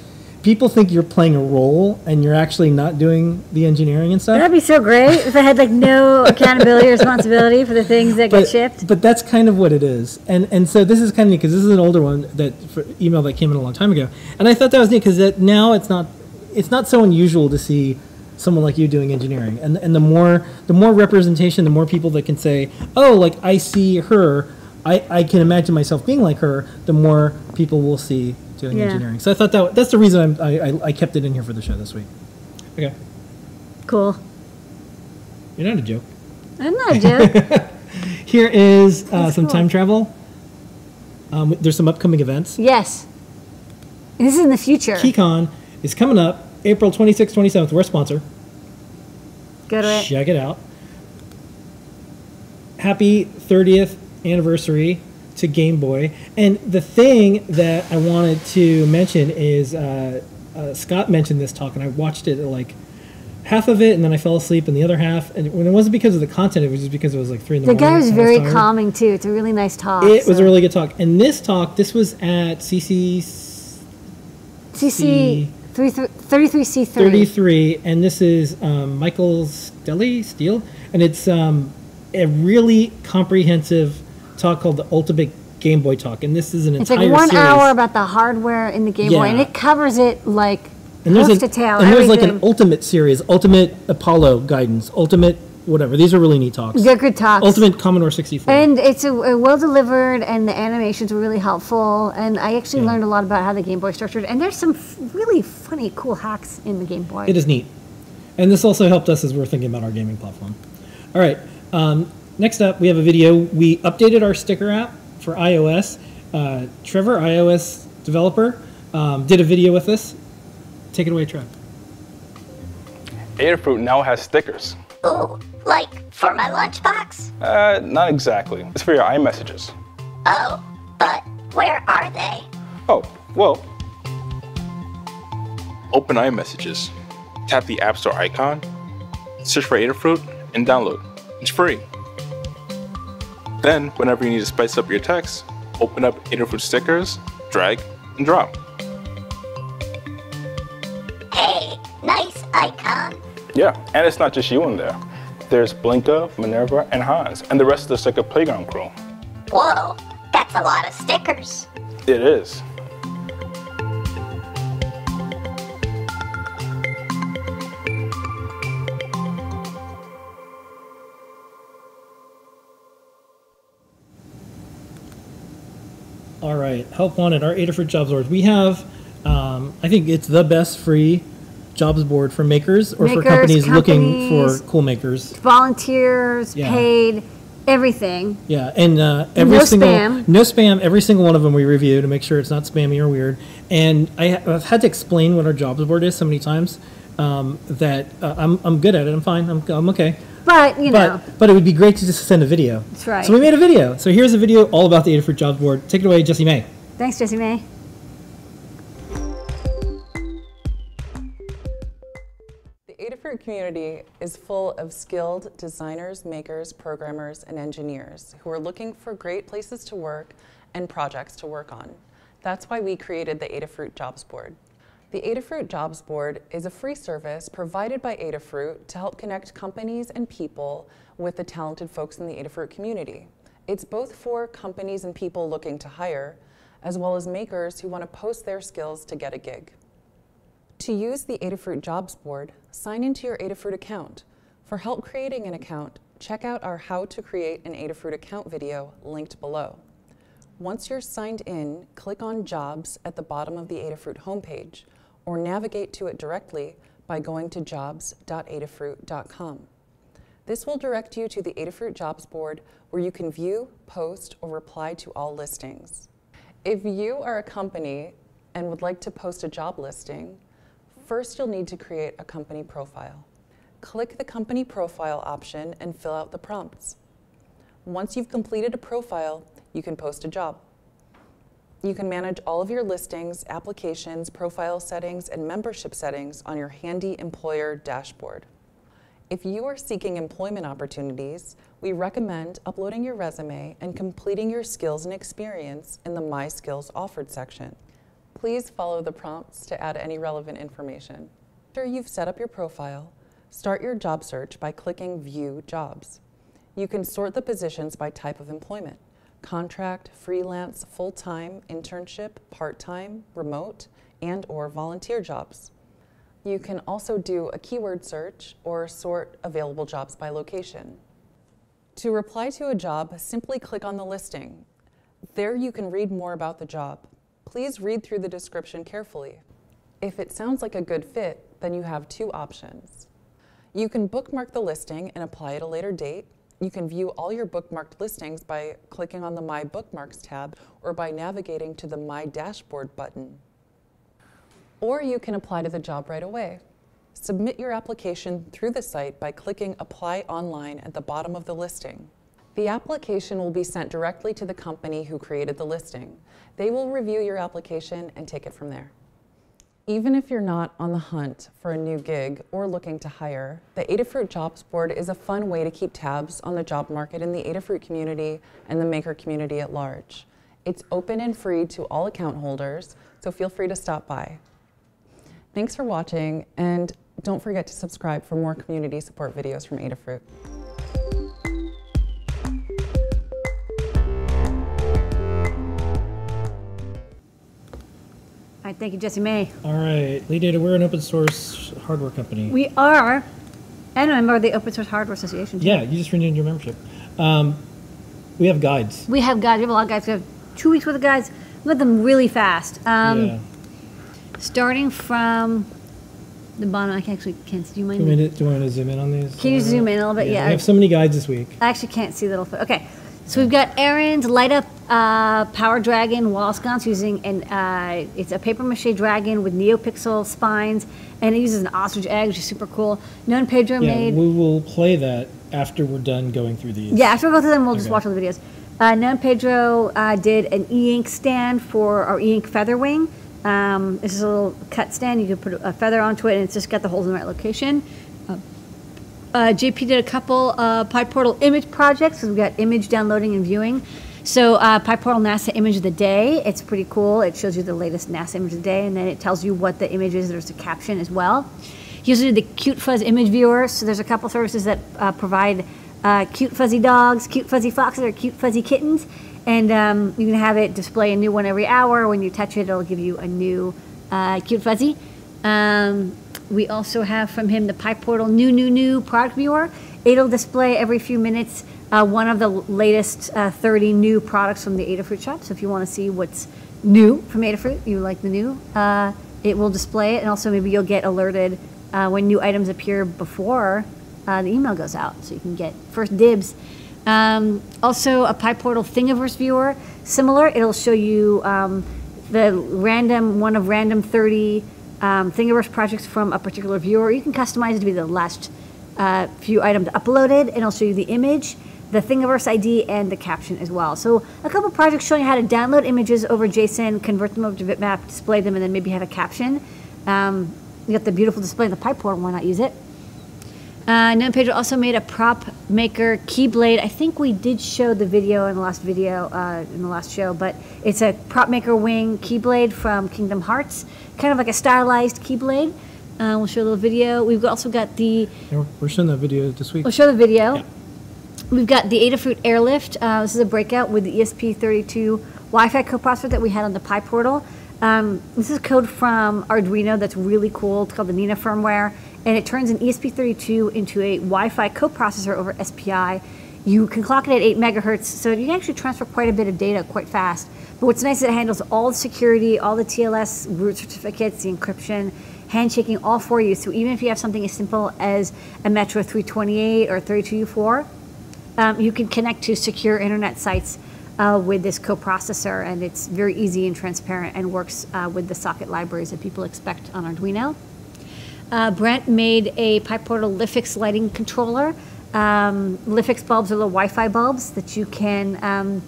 people think you're playing a role and you're actually not doing the engineering and stuff. That'd be so great if I had like no accountability or responsibility for the things that get shipped. but that's kind of what it is. And and so this is kind of neat because this is an older one that for email that came in a long time ago. And I thought that was neat because that now it's not it's not so unusual to see someone like you doing engineering. And and the more the more representation, the more people that can say, oh, like I see her. I, I can imagine myself being like her. The more people will see doing Yeah. engineering. So I thought that that's the reason I'm, I, I I kept it in here for the show this week. Okay, Cool. you're not a joke. I'm not a joke. Here is uh, some cool. time travel. Um, there's some upcoming events. yes. This is in the future. KeyCon is coming up April 26th, 27th. We're a sponsor. Go to it. Check it out. Happy 30th anniversary to Game Boy. And the thing that I wanted to mention is uh, uh, Scott mentioned this talk, and I watched it like half of it, and then I fell asleep in the other half. And when it wasn't because of the content, it was just because it was like three in the, The morning. The guy was very tired. calming too. It's a really nice talk. It was a really good talk. And this talk, this was at CC CC 33C3. 33, and this is um, Michael Stelly, Steele, and it's um, a really comprehensive talk called the Ultimate Game Boy Talk, and this is an It's entire like one series. hour about the hardware in the Game Boy, and it covers it like and there's, an, to tail. and there's like an. Ultimate series, Ultimate Apollo guidance, Ultimate whatever. These are really neat talks. They're good talks. Ultimate Commodore 64. And it's a, a well delivered, and the animations were really helpful. And I actually Yeah. learned a lot about how the Game Boy structured. And there's some f- really funny, cool hacks in the Game Boy. It is neat. And this also helped us as we're thinking about our gaming platform. All right. Um, next up, we have a video. We updated our sticker app for iOS. Uh, Trevor, iOS developer, um, did a video with us. Take it away, Trevor. Adafruit now has stickers. Ooh, like for my lunchbox? Uh, not exactly. It's for your iMessages. Oh, but where are they? Oh, well. Open iMessages. Tap the App Store icon, search for Adafruit, and download. It's free. Then, whenever you need to spice up your text, open up Adafruit stickers, drag, and drop. Hey, nice icon. Yeah, and it's not just you in there. There's Blinka, Minerva, and Hans, and the rest of the Circuit Playground crew. Whoa, that's a lot of stickers. It is. All right, help wanted our Adafruit job board. We have, um, I think it's the best free jobs board for makers or for Makers, companies looking for cool makers. Volunteers, Yeah. paid, everything. Yeah, and uh, every no single spam. no spam. Every single one of them we review to make sure it's not spammy or weird. And I, I've had to explain what our jobs board is so many times um, that uh, I'm I'm good at it. I'm fine. I'm I'm okay. But, you know, But but it would be great to just send a video. That's right. So we made a video. So here's a video all about the Adafruit jobs board. Take it away, Jesse May. thanks, Jesse May. The Adafruit community is full of skilled designers, makers, programmers, and engineers who are looking for great places to work and projects to work on. That's why we created the Adafruit Jobs Board. The Adafruit Jobs Board is a free service provided by Adafruit to help connect companies and people with the talented folks in the Adafruit community. It's both for companies and people looking to hire, as well as makers who want to post their skills to get a gig. To use the Adafruit Jobs Board, sign into your Adafruit account. For help creating an account, check out our How to Create an Adafruit Account video linked below. Once you're signed in, click on Jobs at the bottom of the Adafruit homepage, or navigate to it directly by going to jobs.adafruit.com. This will direct you to the Adafruit Jobs Board where you can view, post, or reply to all listings. If you are a company and would like to post a job listing, first you'll need to create a company profile. Click the company profile option and fill out the prompts. Once you've completed a profile, you can post a job. You can manage all of your listings, applications, profile settings, and membership settings on your handy employer dashboard. If you are seeking employment opportunities, we recommend uploading your resume and completing your skills and experience in the My Skills Offered section. Please follow the prompts to add any relevant information. After you've set up your profile, start your job search by clicking View Jobs. You can sort the positions by type of employment contract, freelance, full-time, internship, part-time, remote, and or volunteer jobs. You can also do a keyword search or sort available jobs by location. To reply to a job, simply click on the listing. There you can read more about the job. Please read through the description carefully. If it sounds like a good fit, then you have two options. You can bookmark the listing and apply at a later date. You can view all your bookmarked listings by clicking on the My Bookmarks tab or by navigating to the My Dashboard button. Or you can apply to the job right away. Submit your application through the site by clicking Apply Online at the bottom of the listing. The application will be sent directly to the company who created the listing. They will review your application and take it from there. Even if you're not on the hunt for a new gig or looking to hire, the Adafruit Jobs Board is a fun way to keep tabs on the job market in the Adafruit community and the maker community at large. It's open and free to all account holders, so feel free to stop by. Thanks for watching, and don't forget to subscribe for more community support videos from Adafruit. All right, thank you, Jesse May. All right, Lead Data, we're an open source hardware company. We are, and a member of the Open Source Hardware Association. too. yeah, you just renewed your membership. Um, we have guides. We have guides. We have a lot of guides. We have two weeks worth of guides. We got them really fast. Um, yeah. Starting from the bottom, I can actually can't. Do you mind? Do you, want to, do you want to zoom in on these? Can you zoom in a little bit? Yeah. We have so many guides this week. I actually can't see the little. Foot. Okay, so we've got Aaron's light up uh, Power Dragon wall sconce using an uh, it's a paper mache dragon with NeoPixel spines, and it uses an ostrich egg, which is super cool. Known Pedro Yeah, made. we will play that after we're done going through these. Yeah, after we go through them, we'll just watch all the videos. Uh, Nan Pedro uh, did an e-ink stand for our e-ink feather wing. Um, this is a little cut stand. You can put a feather onto it, and it's just got the holes in the right location. Uh, JP did a couple uh, PyPortal image projects. We've got image downloading and viewing. So uh, PyPortal NASA image of the day. It's pretty cool. It shows you the latest NASA image of the day, and then it tells you what the image is. There's a caption as well. Did the Cute Fuzz image viewer. So there's a couple services that uh, provide uh, cute fuzzy dogs, cute fuzzy foxes, or cute fuzzy kittens. And um, you can have it display a new one every hour. When you touch it, it'll give you a new uh, cute fuzzy. Um, we also have from him the PyPortal new, new, new product viewer. It'll display every few minutes uh, one of the latest uh, 30 new products from the Adafruit shop. So if you want to see what's new from Adafruit, you like the new, uh, it will display it. And also maybe you'll get alerted uh, when new items appear before uh, the email goes out. So you can get first dibs. Um, also, a PyPortal Thingiverse viewer, similar. It'll show you um, the random, one of random 30 um, Thingiverse projects from a particular viewer. You can customize it to be the last uh, few items uploaded, and it'll show you the image, the Thingiverse ID, and the caption as well. So a couple projects showing you how to download images over JSON, convert them over to bitmap, display them, and then maybe have a caption. Um, you got the beautiful display in the pipe PyPortal, why not use it? Uh, Pedro also made a prop maker keyblade. I think we did show the video in the last video, uh, in the last show, but it's a prop maker wing keyblade from Kingdom Hearts, kind of like a stylized keyblade. Uh, we'll show a little video. We've also got the. Yeah, we're- We're showing that video this week. We'll show the video. Yeah. We've got the Adafruit Airlift. Uh, this is a breakout with the ESP32 Wi-Fi coprocessor that we had on the PyPortal. Um, this is code from Arduino that's really cool. It's called the Nina firmware, and it turns an ESP32 into a Wi-Fi coprocessor over SPI. You can clock it at 8 megahertz, so you can actually transfer quite a bit of data quite fast. But what's nice is it handles all the security, all the TLS root certificates, the encryption, handshaking, all for you. So even if you have something as simple as a Metro 328 or 32U4, um, you can connect to secure internet sites uh, with this coprocessor, and it's very easy and transparent and works uh, with the socket libraries that people expect on Arduino. Uh, Brent made a PyPortal LIFX lighting controller. Um, LIFX bulbs are little Wi-Fi bulbs that you can um,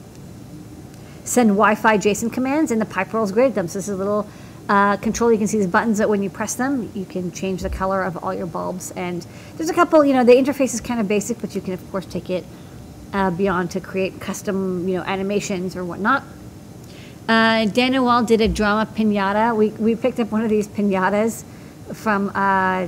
send Wi-Fi JSON commands, and the great at them. So this is a little uh, control. You can see these buttons that when you press them, you can change the color of all your bulbs. And there's a couple, you know, the interface is kind of basic, but you can of course take it uh, beyond to create custom, you know, animations or whatnot. Uh, Dan Noel did a drama pinata. We, we picked up one of these pinatas from uh,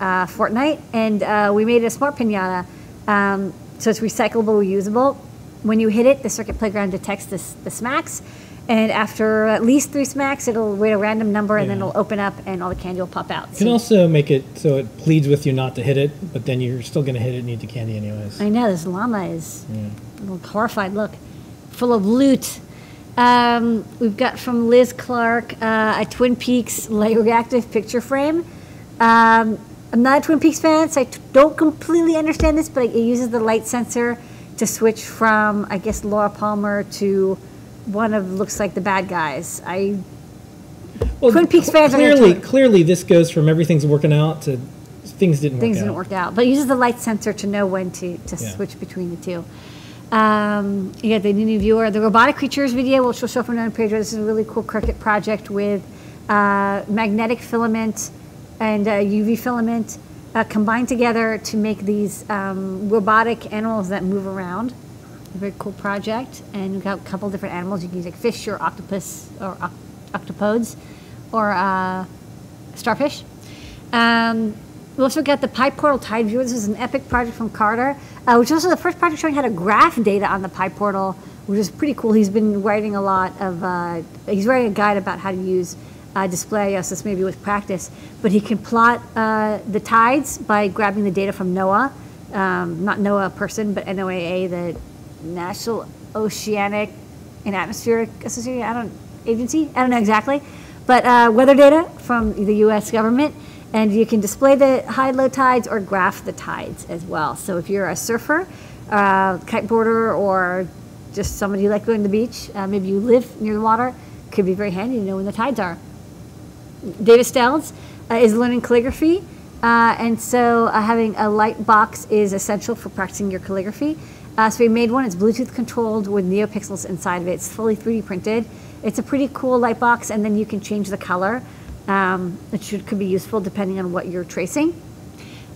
uh, Fortnite, and uh, we made a smart pinata. Um, so it's recyclable, reusable. When you hit it, the Circuit Playground detects this, the smacks, and after at least three smacks, it'll wait a random number, and then it'll open up, and all the candy will pop out. You can also make it so it pleads with you not to hit it, but then you're still going to hit it and eat the candy anyways. I know this llama is a little horrified. Look, full of loot. Um, we've got from Liz Clark uh, a Twin Peaks light reactive picture frame. Um, I'm not a Twin Peaks fan, so I t- don't completely understand this, but it uses the light sensor to switch from, I guess, Laura Palmer to one of looks like the bad guys. I Well, Twin Peaks fans clearly, clearly, this goes from everything's working out to things didn't things work didn't out. work out. But it uses the light sensor to know when to, to Yeah. switch between the two. Um, you got the new viewer, the robotic creatures video, which will show from another page. This is a really cool Crickit project with uh, magnetic filament and uh, UV filament uh, combined together to make these um, robotic animals that move around. A very cool project, and we've got a couple different animals. You can use like fish or octopus or oc- octopodes or uh, starfish. Um, we also got the PyPortal Tide Viewer. This is an epic project from Carter, uh, which is also the first project showing how to graph data on the PyPortal, which is pretty cool. He's been writing a lot of, uh, he's writing a guide about how to use uh, display IOS, maybe with practice, but he can plot uh, the tides by grabbing the data from NOAA, um, not NOAA person, but NOAA, the National Oceanic and Atmospheric Association, I don't, agency, I don't know exactly, but uh, weather data from the U.S. government, and you can display the high low tides or graph the tides as well. So if you're a surfer, uh, kiteboarder, or just somebody who like going to the beach, uh, maybe you live near the water, could be very handy to know when the tides are. David Stelz uh, is learning calligraphy, uh, and so uh, having a light box is essential for practicing your calligraphy. Uh, so we made one. It's Bluetooth controlled with NeoPixels inside of it. It's fully 3D printed. It's a pretty cool light box, and then you can change the color, um, which should, could be useful depending on what you're tracing.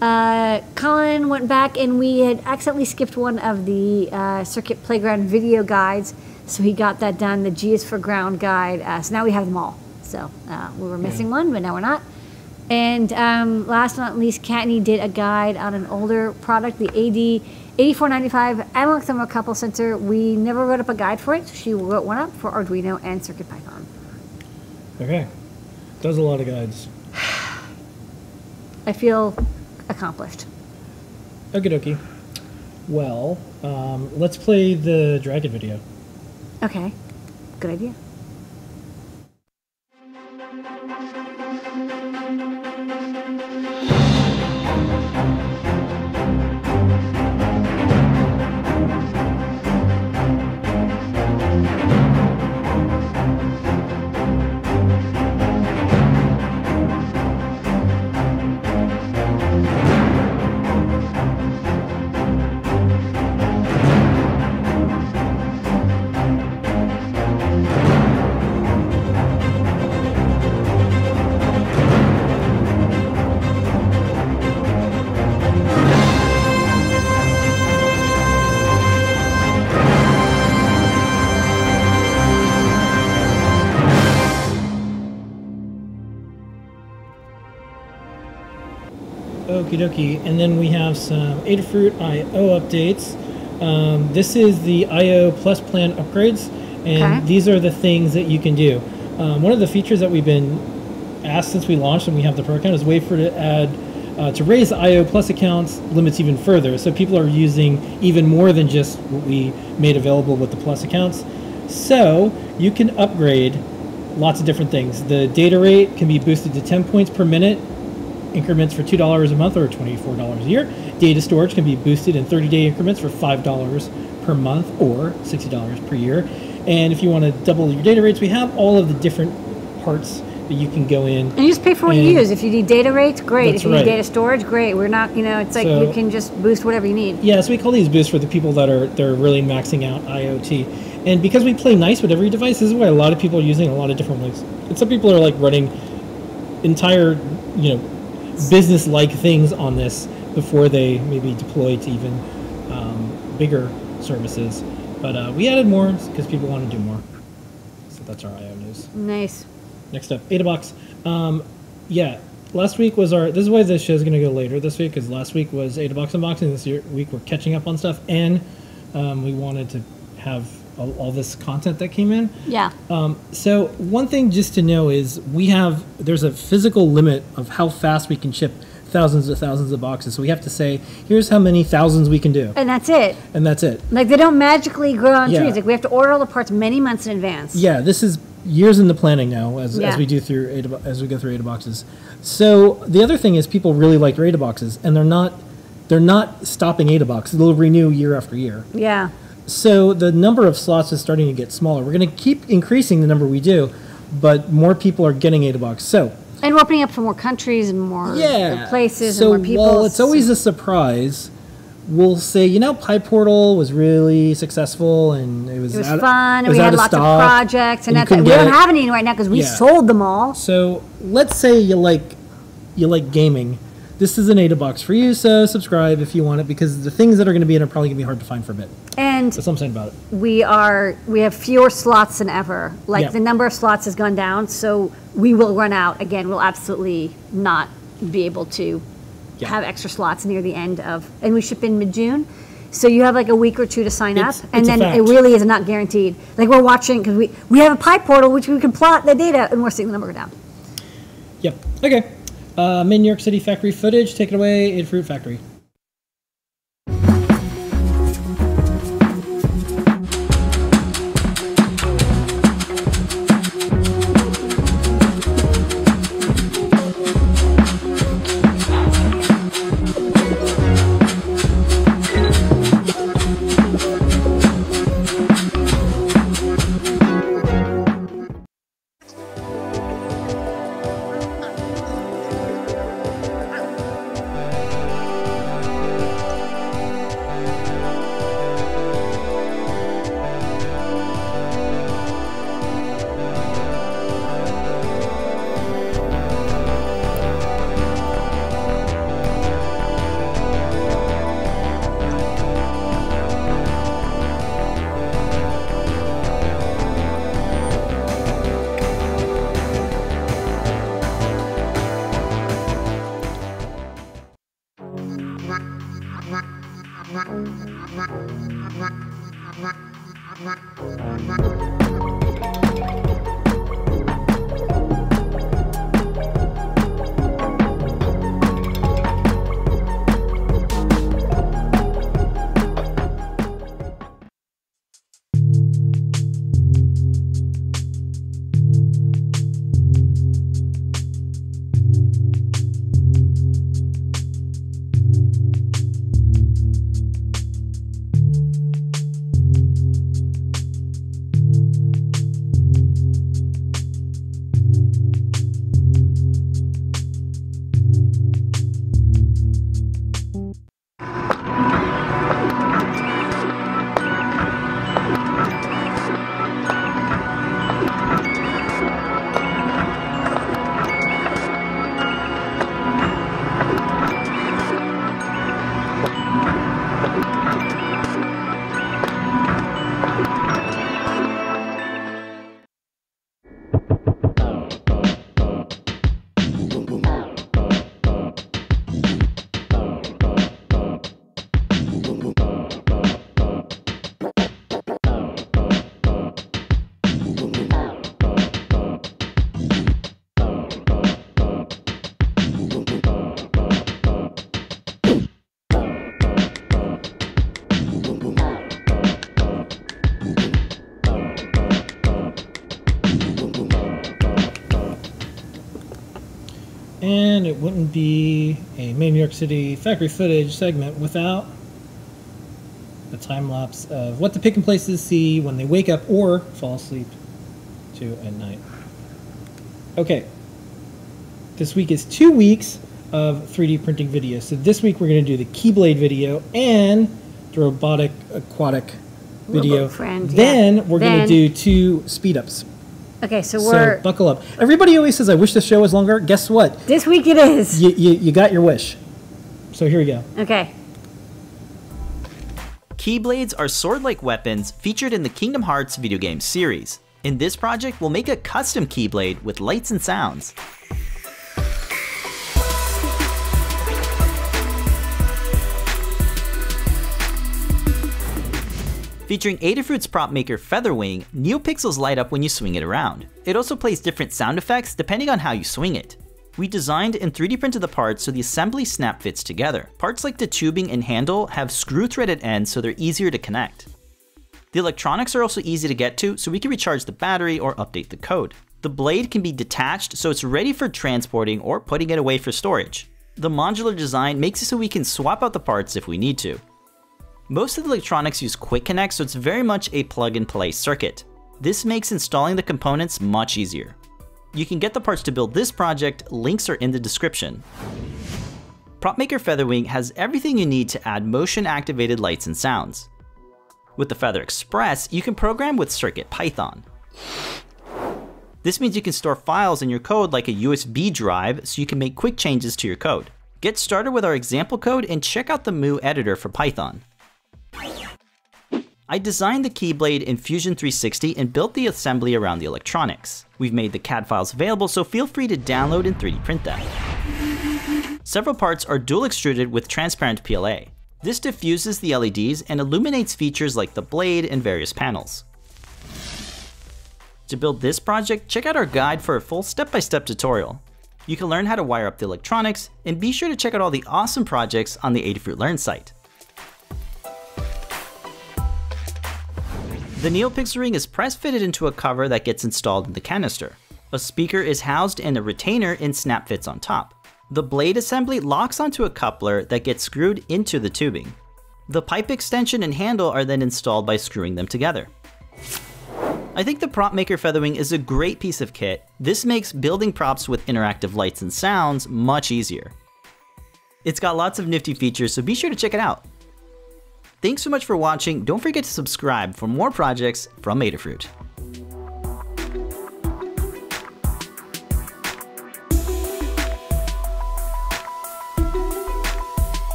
Uh, Colin went back and we had accidentally skipped one of the uh, Circuit Playground video guides, so he got that done. The G is for ground guide. Uh, so now we have them all. So uh, we were missing one, but now we're not. And um, last but not least, Kattni did a guide on an older product, the AD 8495 analog thermocouple sensor. We never wrote up a guide for it. So she wrote one up for Arduino and CircuitPython. Okay. Does a lot of guides. I feel accomplished. Okie dokie. well, um, let's play the dragon video. Okay. Good idea. Okie dokie. And then we have some Adafruit IO updates. Um, this is the IO Plus plan upgrades, and Okay. these are the things that you can do. Um, one of the features that we've been asked since we launched and we have the Pro account is wait for to add uh, to raise the IO Plus accounts limits even further. So people are using even more than just what we made available with the Plus accounts. So you can upgrade lots of different things. The data rate can be boosted to 10 points per minute increments for $2 a month or $24 a year. Data storage can be boosted in 30 day increments for $5 per month or $60 per year. And if you want to double your data rates, we have all of the different parts that you can go in. And you just pay for what you use. If you need data rates, great. If you need data storage, great. We're not, you know, it's like So- you can just boost whatever you need. Yeah, so we call these boosts for the people that are they're really maxing out IoT. And because we play nice with every device, this is why a lot of people are using a lot of different ways. And some people are like running entire, you know, business-like things on this before they maybe deploy to even um, bigger services. But uh, we added more because people want to do more. So that's our IO news. Nice. Next up, AdaBox. Um, yeah, last week was our. This is why this show is going to go later this week because last week was AdaBox unboxing. This year, week we're catching up on stuff, and um, we wanted to have all, all this content that came in. Yeah. Um, so one thing just to know is we have there's a physical limit of how fast we can ship thousands of thousands of boxes. So we have to say here's how many thousands we can do, And that's it. and that's it. Like they don't magically grow on Yeah. trees. Like we have to order all the parts many months in advance. Yeah, this is years in the planning now as, Yeah. as we do through Ada, as we go through Ada boxes. So the other thing is people really like Ada boxes, and they're not they're not stopping Ada box. They'll renew year after year. Yeah. So the number of slots is starting to get smaller. We're going to keep increasing the number we do, but more people are getting Ada box. So And we're opening up for more countries and more yeah, places So and more people. while it's always a surprise. We'll say, you know, PyPortal was really successful and it was it was out- fun, it and we out had of lots stock, of projects, and, you that's we don't have any right now because we Yeah. sold them all. So let's say you like you like gaming. This is an Ada box for you, so subscribe if you want it because the things that are going to be in are probably going to be hard to find for a bit. And That's what I'm saying about it. we are we have fewer slots than ever. Like Yeah. the number of slots has gone down, so we will run out again. We'll absolutely not be able to Yeah. have extra slots near the end of, and we ship in mid June. So you have like a week or two to sign It's- up, and a then it really is not guaranteed. Like we're watching because we we have a PyPortal which we can plot the data, and we're seeing the number go down. Yep. Okay. Uh, Mid New York City factory footage. Take it away, Fruit Factory. It wouldn't be a Made in New York City factory footage segment without a time lapse of what the pick and places see when they wake up or fall asleep to at night. Okay. This week is two weeks of 3D printing video. So this week we're going to do the Keyblade video and the robotic aquatic video. Friend, yeah. then we're going to do two speed ups. Okay, so So we're buckle up. Everybody always says, I wish the show was longer. Guess what? this week it is. You, you, you got your wish. So here we go. Okay. Keyblades are sword-like weapons featured in the Kingdom Hearts video game series. In this project, we'll make a custom Keyblade with lights and sounds. Featuring Adafruit's prop maker Featherwing, NeoPixels light up when you swing it around. It also plays different sound effects depending on how you swing it. We designed and 3D printed the parts so the assembly snap fits together. Parts like the tubing and handle have screw-threaded ends so they're easier to connect. The electronics are also easy to get to, so we can recharge the battery or update the code. The blade can be detached so it's ready for transporting or putting it away for storage. The modular design makes it so we can swap out the parts if we need to. Most of the electronics use Quick Connect, so it's very much a plug and play circuit. This makes installing the components much easier. You can get the parts to build this project, links are in the description. PropMaker Featherwing has everything you need to add motion activated lights and sounds. With the Feather Express, you can program with CircuitPython. This means you can store files in your code like a USB drive so you can make quick changes to your code. Get started with our example code and check out the Mu editor for Python. I designed the Keyblade in Fusion 360 and built the assembly around the electronics. We've made the CAD files available, so feel free to download and 3D print them. Several parts are dual extruded with transparent PLA. This diffuses the LEDs and illuminates features like the blade and various panels. To build this project, check out our guide for a full step-by-step tutorial. You can learn how to wire up the electronics, and be sure to check out all the awesome projects on the Adafruit Learn site. The NeoPixel ring is press fitted into a cover that gets installed in the canister. A speaker is housed in a retainer and snap fits on top. The blade assembly locks onto a coupler that gets screwed into the tubing. The pipe extension and handle are then installed by screwing them together. I think the Prop Maker Featherwing is a great piece of kit. This makes building props with interactive lights and sounds much easier. It's got lots of nifty features, so be sure to check it out. Thanks so much for watching. Don't forget to subscribe for more projects from Adafruit.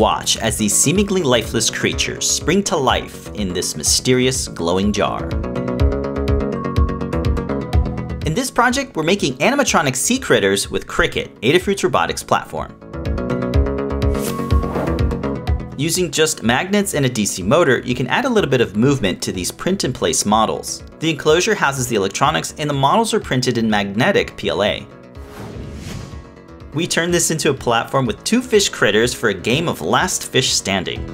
Watch as these seemingly lifeless creatures spring to life in this mysterious glowing jar. In this project, we're making animatronic sea critters with Crickit, Adafruit's robotics platform. Using just magnets and a DC motor, you can add a little bit of movement to these print-in-place models. The enclosure houses the electronics and the models are printed in magnetic PLA. We turned this into a platform with two fish critters for a game of last fish standing.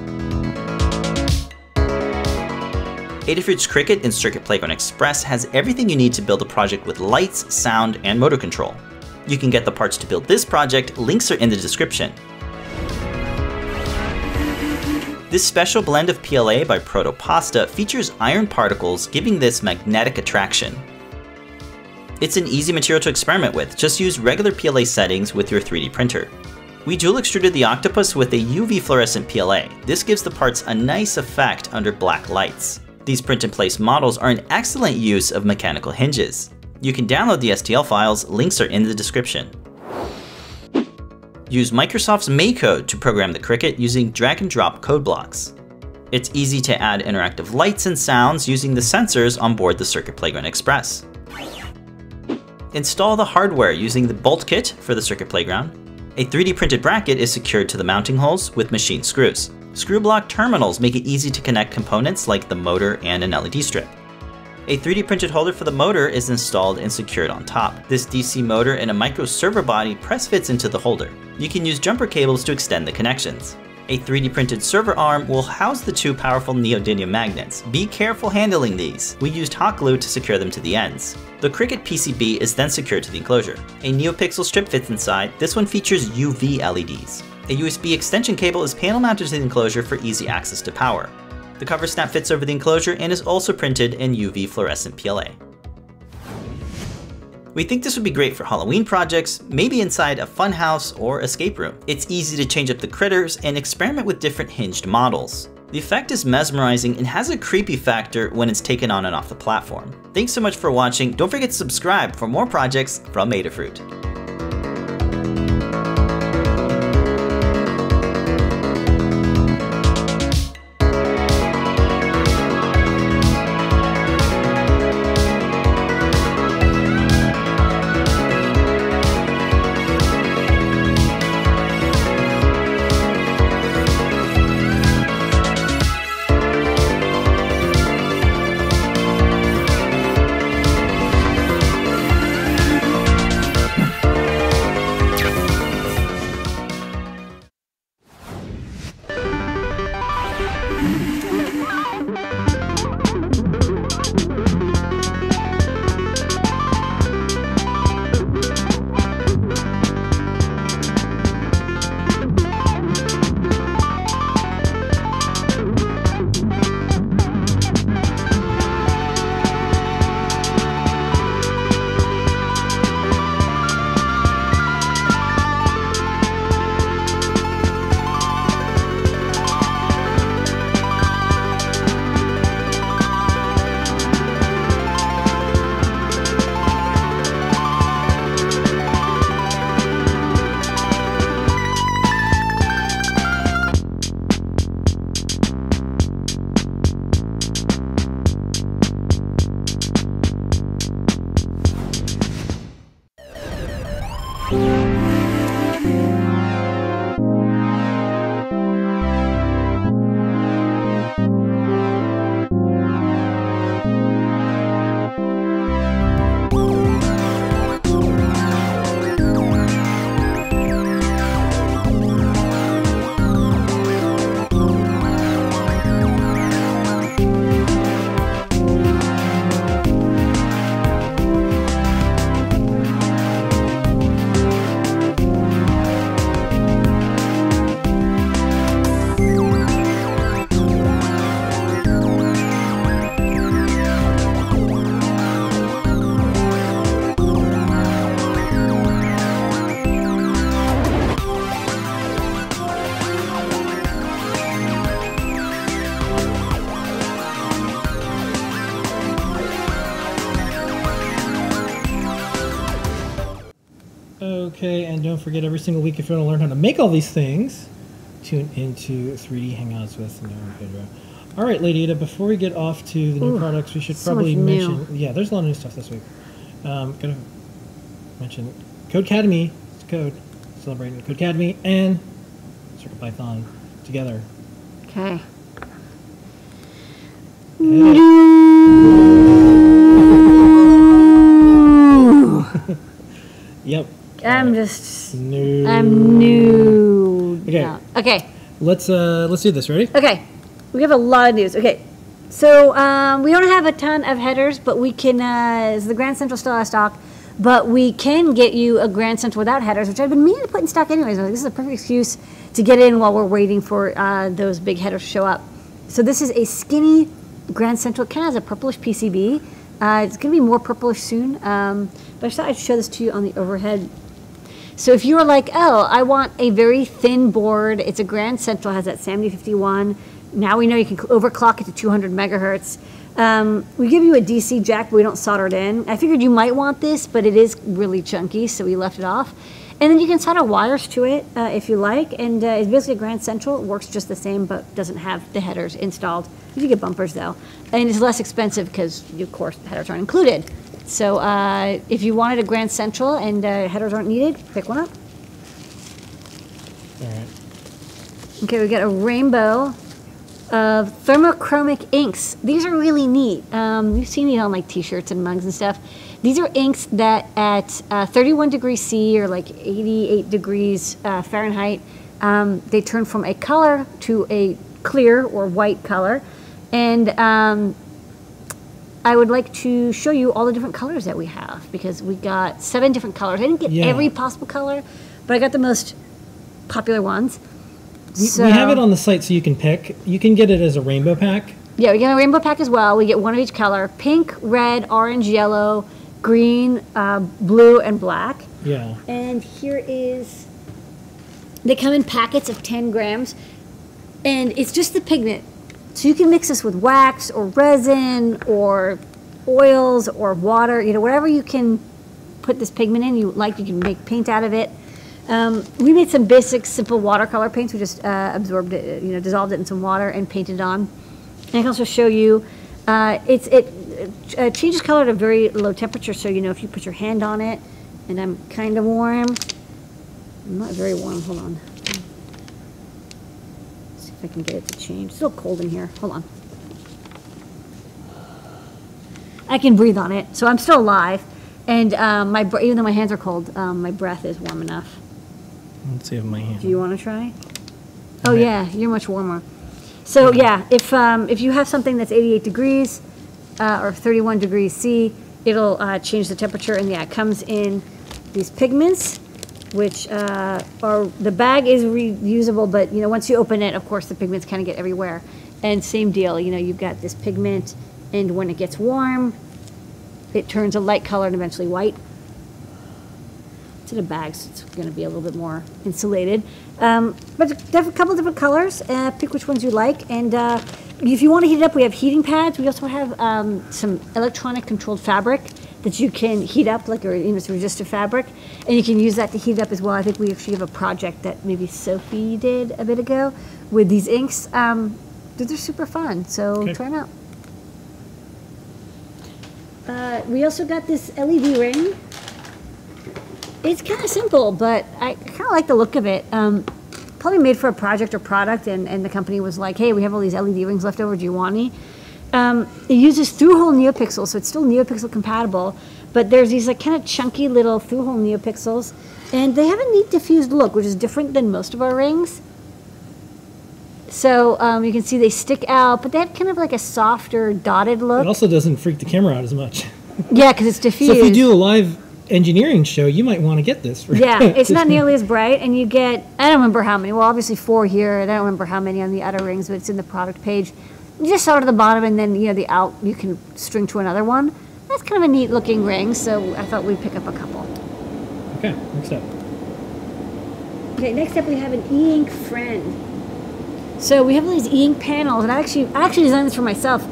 Adafruit's Crickit and Circuit Playground Express has everything you need to build a project with lights, sound, and motor control. You can get the parts to build this project, links are in the description. This special blend of PLA by Protopasta features iron particles giving this magnetic attraction. It's an easy material to experiment with, just use regular PLA settings with your 3D printer. We dual extruded the octopus with a UV fluorescent PLA. This gives the parts a nice effect under black lights. These print-in-place models are an excellent use of mechanical hinges. You can download the STL files, links are in the description. Use Microsoft's MakeCode to program the Crickit using drag and drop code blocks. It's easy to add interactive lights and sounds using the sensors on board the Circuit Playground Express. Install the hardware using the bolt kit for the Circuit Playground. A 3D printed bracket is secured to the mounting holes with machine screws. Screw block terminals make it easy to connect components like the motor and an LED strip. A 3D printed holder for the motor is installed and secured on top. This DC motor and a micro servo body press fits into the holder. You can use jumper cables to extend the connections. A 3D printed servo arm will house the two powerful neodymium magnets. Be careful handling these. We used hot glue to secure them to the ends. The Crickit PCB is then secured to the enclosure. A NeoPixel strip fits inside. This one features UV LEDs. A USB extension cable is panel mounted to the enclosure for easy access to power. The cover snap fits over the enclosure and is also printed in UV fluorescent PLA. We think this would be great for Halloween projects, maybe inside a funhouse or escape room. It's easy to change up the critters and experiment with different hinged models. The effect is mesmerizing and has a creepy factor when it's taken on and off the platform. Thanks so much for watching. Don't forget to subscribe for more projects from Adafruit. Don't forget every single week if you want to learn how to make all these things, tune into 3D Hangouts with Noe and Pedro. All right, Lady Ada, before we get off to the new Ooh, products, we should so probably mention. Yeah, there's a lot of new stuff this week. Um, gotta mention Codecademy, it's code, celebrating Codecademy and CircuitPython together. Okay. Yep. I'm just. Let's uh let's do this. Ready? Okay. We have a lot of news. Okay. So um, we don't have a ton of headers, but we can. Uh, the Grand Central still out of stock? But we can get you a Grand Central without headers, which I've been meaning to put in stock anyways. Like, This is a perfect excuse to get in while we're waiting for uh, those big headers to show up. So this is a skinny Grand Central. It kind of has a purplish PCB. Uh, it's going to be more purplish soon. Um, but I thought I'd show this to you on the overhead so if you are like, oh, I want a very thin board, it's a Grand Central, has that SAMD 51. Now we know you can overclock it to 200 megahertz. Um, we give you a DC jack, but we don't solder it in. I figured you might want this, but it is really chunky, so we left it off. And then you can solder wires to it uh, if you like, and uh, it's basically a Grand Central. It works just the same, but doesn't have the headers installed. You do get bumpers though, and it's less expensive because, of course, the headers aren't included. So uh, if you wanted a Grand Central and uh, headers aren't needed, pick one up. All right. Okay, we got a rainbow of thermochromic inks. These are really neat. Um, you've seen these on like t-shirts and mugs and stuff. These are inks that at uh, 31 degrees C or like 88 degrees uh, Fahrenheit, um, they turn from a color to a clear or white color. And um, I would like to show you all the different colors that we have because we got seven different colors. I didn't get Yeah. every possible color, but I got the most popular ones. We, we have it on the site so you can pick. You can get it as a rainbow pack. Yeah, we get a rainbow pack as well. We get one of each color: pink, red, orange, yellow, green, uh, blue, and black. Yeah. And here is. They come in packets of 10 grams, and it's just the pigment. So you can mix this with wax or resin or oils or water, you know, whatever you can put this pigment in. You like, you can make paint out of it. Um, we made some basic, simple watercolor paints. We just uh, absorbed it, you know, dissolved it in some water and painted on. And I can also show you, uh, it's it uh, changes color at a very low temperature. So you know, if you put your hand on it, and I'm kind of warm, I'm not very warm. Hold on. If I can get it to change. It's still cold in here. Hold on. I can breathe on it, so I'm still alive. And um, my even though my hands are cold, um, my breath is warm enough. Let's see if my hand. Do you want to try? Oh yeah, you're much warmer. So yeah, if um, if you have something that's 88 degrees uh, or 31 degrees C, it'll uh, change the temperature, and yeah, it comes in these pigments, which uh, are the bag is reusable, but you know once you open it, of course the pigments kind of get everywhere. And same deal, you know you've got this pigment, and when it gets warm, it turns a light color and eventually white. It's in a bag, so it's going to be a little bit more insulated. Um, but a couple different colors. Uh, pick which ones you like. And uh, if you want to heat it up, we have heating pads. We also have um, some electronic controlled fabric that you can heat up, like a, you know, it's resistive fabric. And you can use that to heat up as well. I think we actually have a project that maybe Sophie did a bit ago with these inks. Um, they're super fun, so Okay. try them out. Uh, we also got this LED ring. It's kind of simple, but I kind of like the look of it. Um, probably made for a project or product, and, and the company was like, hey, we have all these LED rings left over. Do you want any? Um, it uses through-hole NeoPixels, so it's still NeoPixel compatible, but there's these like kind of chunky little through-hole NeoPixels, and they have a neat diffused look, which is different than most of our rings. So um, you can see they stick out, but they have kind of like a softer dotted look. It also doesn't freak the camera out as much. Yeah, because it's diffused. So if you do a live engineering show, you might want to get this. For Yeah, it's not nearly as bright, and you get, I don't remember how many, well, obviously four here, and I don't remember how many on the other rings, but it's in the product page. You just start at the bottom, and then, you know, the out, you can string to another one. That's kind of a neat looking ring, so I thought we'd pick up a couple. Okay, next up. Okay, next up we have an e-ink friend. So we have all these e-ink panels, and I actually, I actually designed this for myself.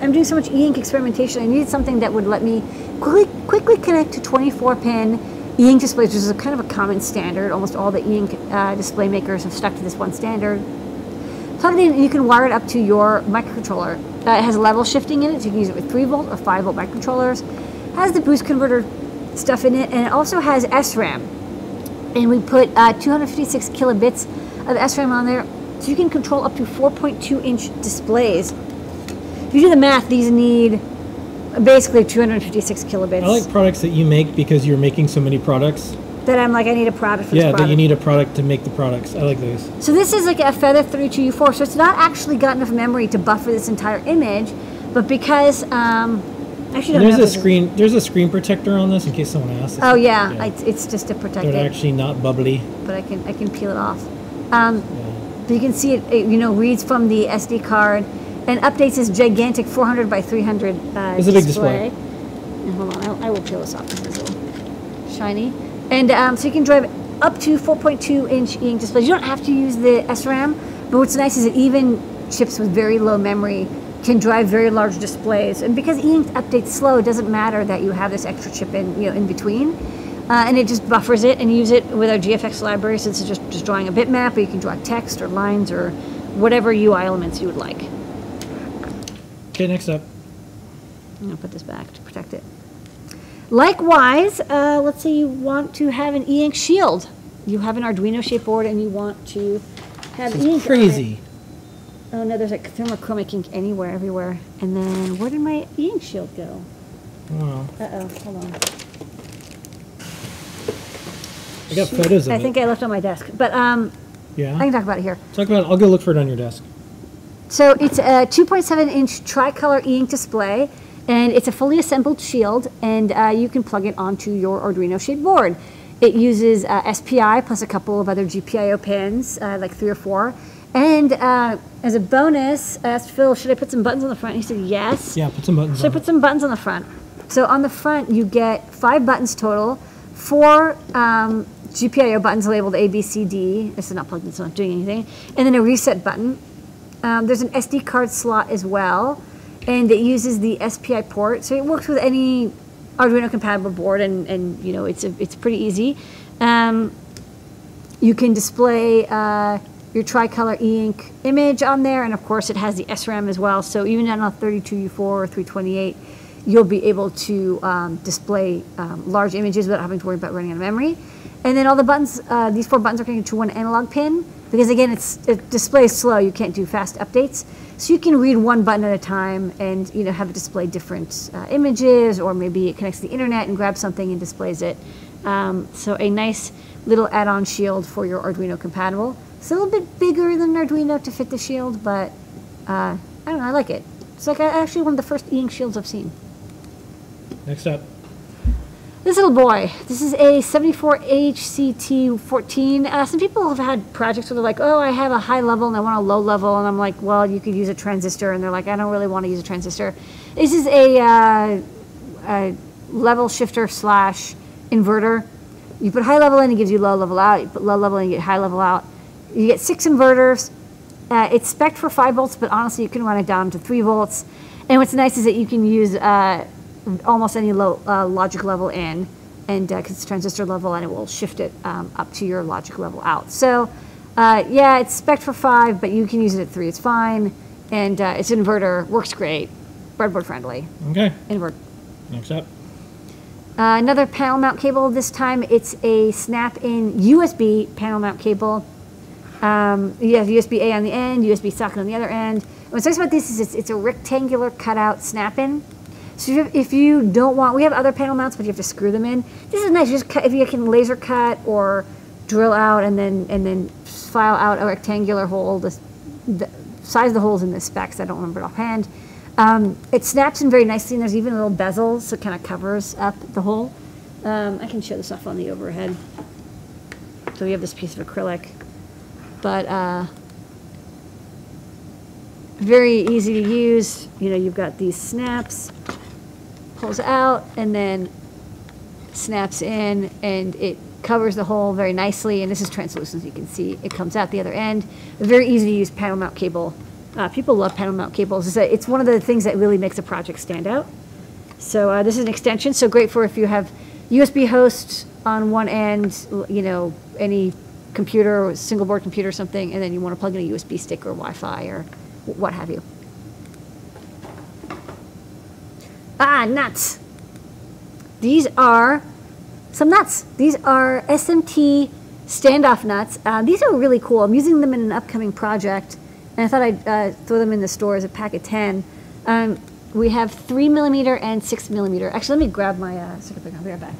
I'm doing so much e-ink experimentation. I needed something that would let me quickly, quickly connect to 24-pin e-ink displays, which is a kind of a common standard. Almost all the e-ink uh, display makers have stuck to this one standard. Plug it in, and you can wire it up to your microcontroller. Uh, it has level shifting in it, so you can use it with 3 volt or 5 volt microcontrollers. Has the boost converter stuff in it, and it also has SRAM and we put uh, 256 kilobits of SRAM on there, so you can control up to 4.2 inch displays. If you do the math, these need basically 256 kilobits. I like products that you make because you're making so many products. That I'm like, I need a product for Yeah, this that you need a product to make the products. I like those. So this is like a Feather 32U4, so it's not actually got enough memory to buffer this entire image, but because, um, actually don't there's know a this- screen. There's a screen protector on this in case someone asks. Oh yeah, I, it's just to protect They're it. actually not bubbly. but I can I can peel it off. Um, but you can see it, it, you know, reads from the SD card and updates this gigantic 400 by 300 uh, It's a big display. And hold on, I, I will peel this off because it's a little shiny. And um, so you can drive up to 4.2 inch e-ink displays. You don't have to use the SRAM, but what's nice is that even chips with very low memory can drive very large displays. And because e-ink updates slow, it doesn't matter that you have this extra chip in, you know, in between. Uh, and it just buffers it and use it with our GFX library since it's just, just drawing a bitmap, or you can draw text or lines or whatever UI elements you would like. Okay, next up. I'm gonna put this back to protect it. Likewise, uh, let's say you want to have an e-ink shield. You have an Arduino shaped board and you want to have It's ink crazy. Oh no, there's like thermochromic ink anywhere, everywhere. And then where did my ink shield go? Oh, Uh oh, hold on. I got photos of I it. think I left it on my desk, but um, yeah. I can talk about it here. Talk about it. I'll go look for it on your desk. So it's a 2.7 inch tricolor e-ink display, and it's a fully assembled shield, and uh, you can plug it onto your Arduino shade board. It uses uh, SPI plus a couple of other GPIO pins, uh, like three or four. And uh, as a bonus, I asked Phil, should I put some buttons on the front? He said yes. Yeah, put some buttons So I put some buttons on the front. So on the front, you get five buttons total, four um, GPIO buttons labeled A, B, C, D. This is not plugged in, so I'm not doing anything. And then a reset button. Um, there's an SD card slot as well, and it uses the SPI port, so it works with any Arduino compatible board, and, and you know it's a, it's pretty easy. Um, you can display uh, your tricolor e-ink image on there, and of course it has the SRAM as well. So even on a 32U4 or 328, you'll be able to um, display um, large images without having to worry about running out of memory. And then all the buttons, uh, these four buttons are connected to one analog pin because again, it's it displays slow. You can't do fast updates, so you can read one button at a time and you know have it display different uh, images, or maybe it connects to the internet and grabs something and displays it. Um, so a nice little add-on shield for your Arduino compatible. It's a little bit bigger than an Arduino to fit the shield, but uh, I don't know. I like it. It's like actually one of the first e-ink shields I've seen. Next up. This little boy, this is a 74HCT14. Uh, some people have had projects where they're like, oh, I have a high level and I want a low level. And I'm like, well, you could use a transistor. And they're like, I don't really want to use a transistor. This is a, uh, a level shifter slash inverter. You put high level in, it gives you low level out. You put low level in, you get high level out. You get six inverters. Uh, it's spec for 5 volts, but honestly, you can run it down to 3 volts. And what's nice is that you can use uh, almost any low uh, logic level in, and because it's transistor level, and it will shift it um, up to your logic level out. So, uh, yeah, it's spec for 5, but you can use it at 3. It's fine. And uh, it's an inverter, works great, breadboard friendly. Okay. Invert. Next up. Uh, another panel mount cable. This time it's a snap-in USB panel mount cable. Um, you have USB A on the end, USB socket on the other end. What's nice about this is it's, it's a rectangular cutout snap-in. So if you, don't want, we have other panel mounts, but you have to screw them in. This is nice. You just cut, if you can laser cut or drill out and then and then file out a rectangular hole. The, the size of the holes in the specs, I don't remember it offhand. Um, it snaps in very nicely, and there's even a little bezel, so it kind of covers up the hole. Um, I can show this off on the overhead. So we have this piece of acrylic, but uh, very easy to use. You know, you've got these snaps, pulls out, and then snaps in, and it covers the hole very nicely. And this is translucent, as you can see. It comes out the other end. A very easy to use panel mount cable. Uh, people love panel mount cables. It's, a, it's one of the things that really makes a project stand out. So uh, this is an extension, so great for if you have USB hosts on one end, you know, any computer or single board computer or something, and then you want to plug in a USB stick or Wi-Fi or what have you. Ah, nuts. These are some nuts. These are SMT standoff nuts. Uh, these are really cool. I'm using them in an upcoming project, and I thought I'd uh, throw them in the store as a pack of 10. Um, we have three millimeter and six millimeter. Actually, let me grab my uh, circuit breaker. I'll be right back.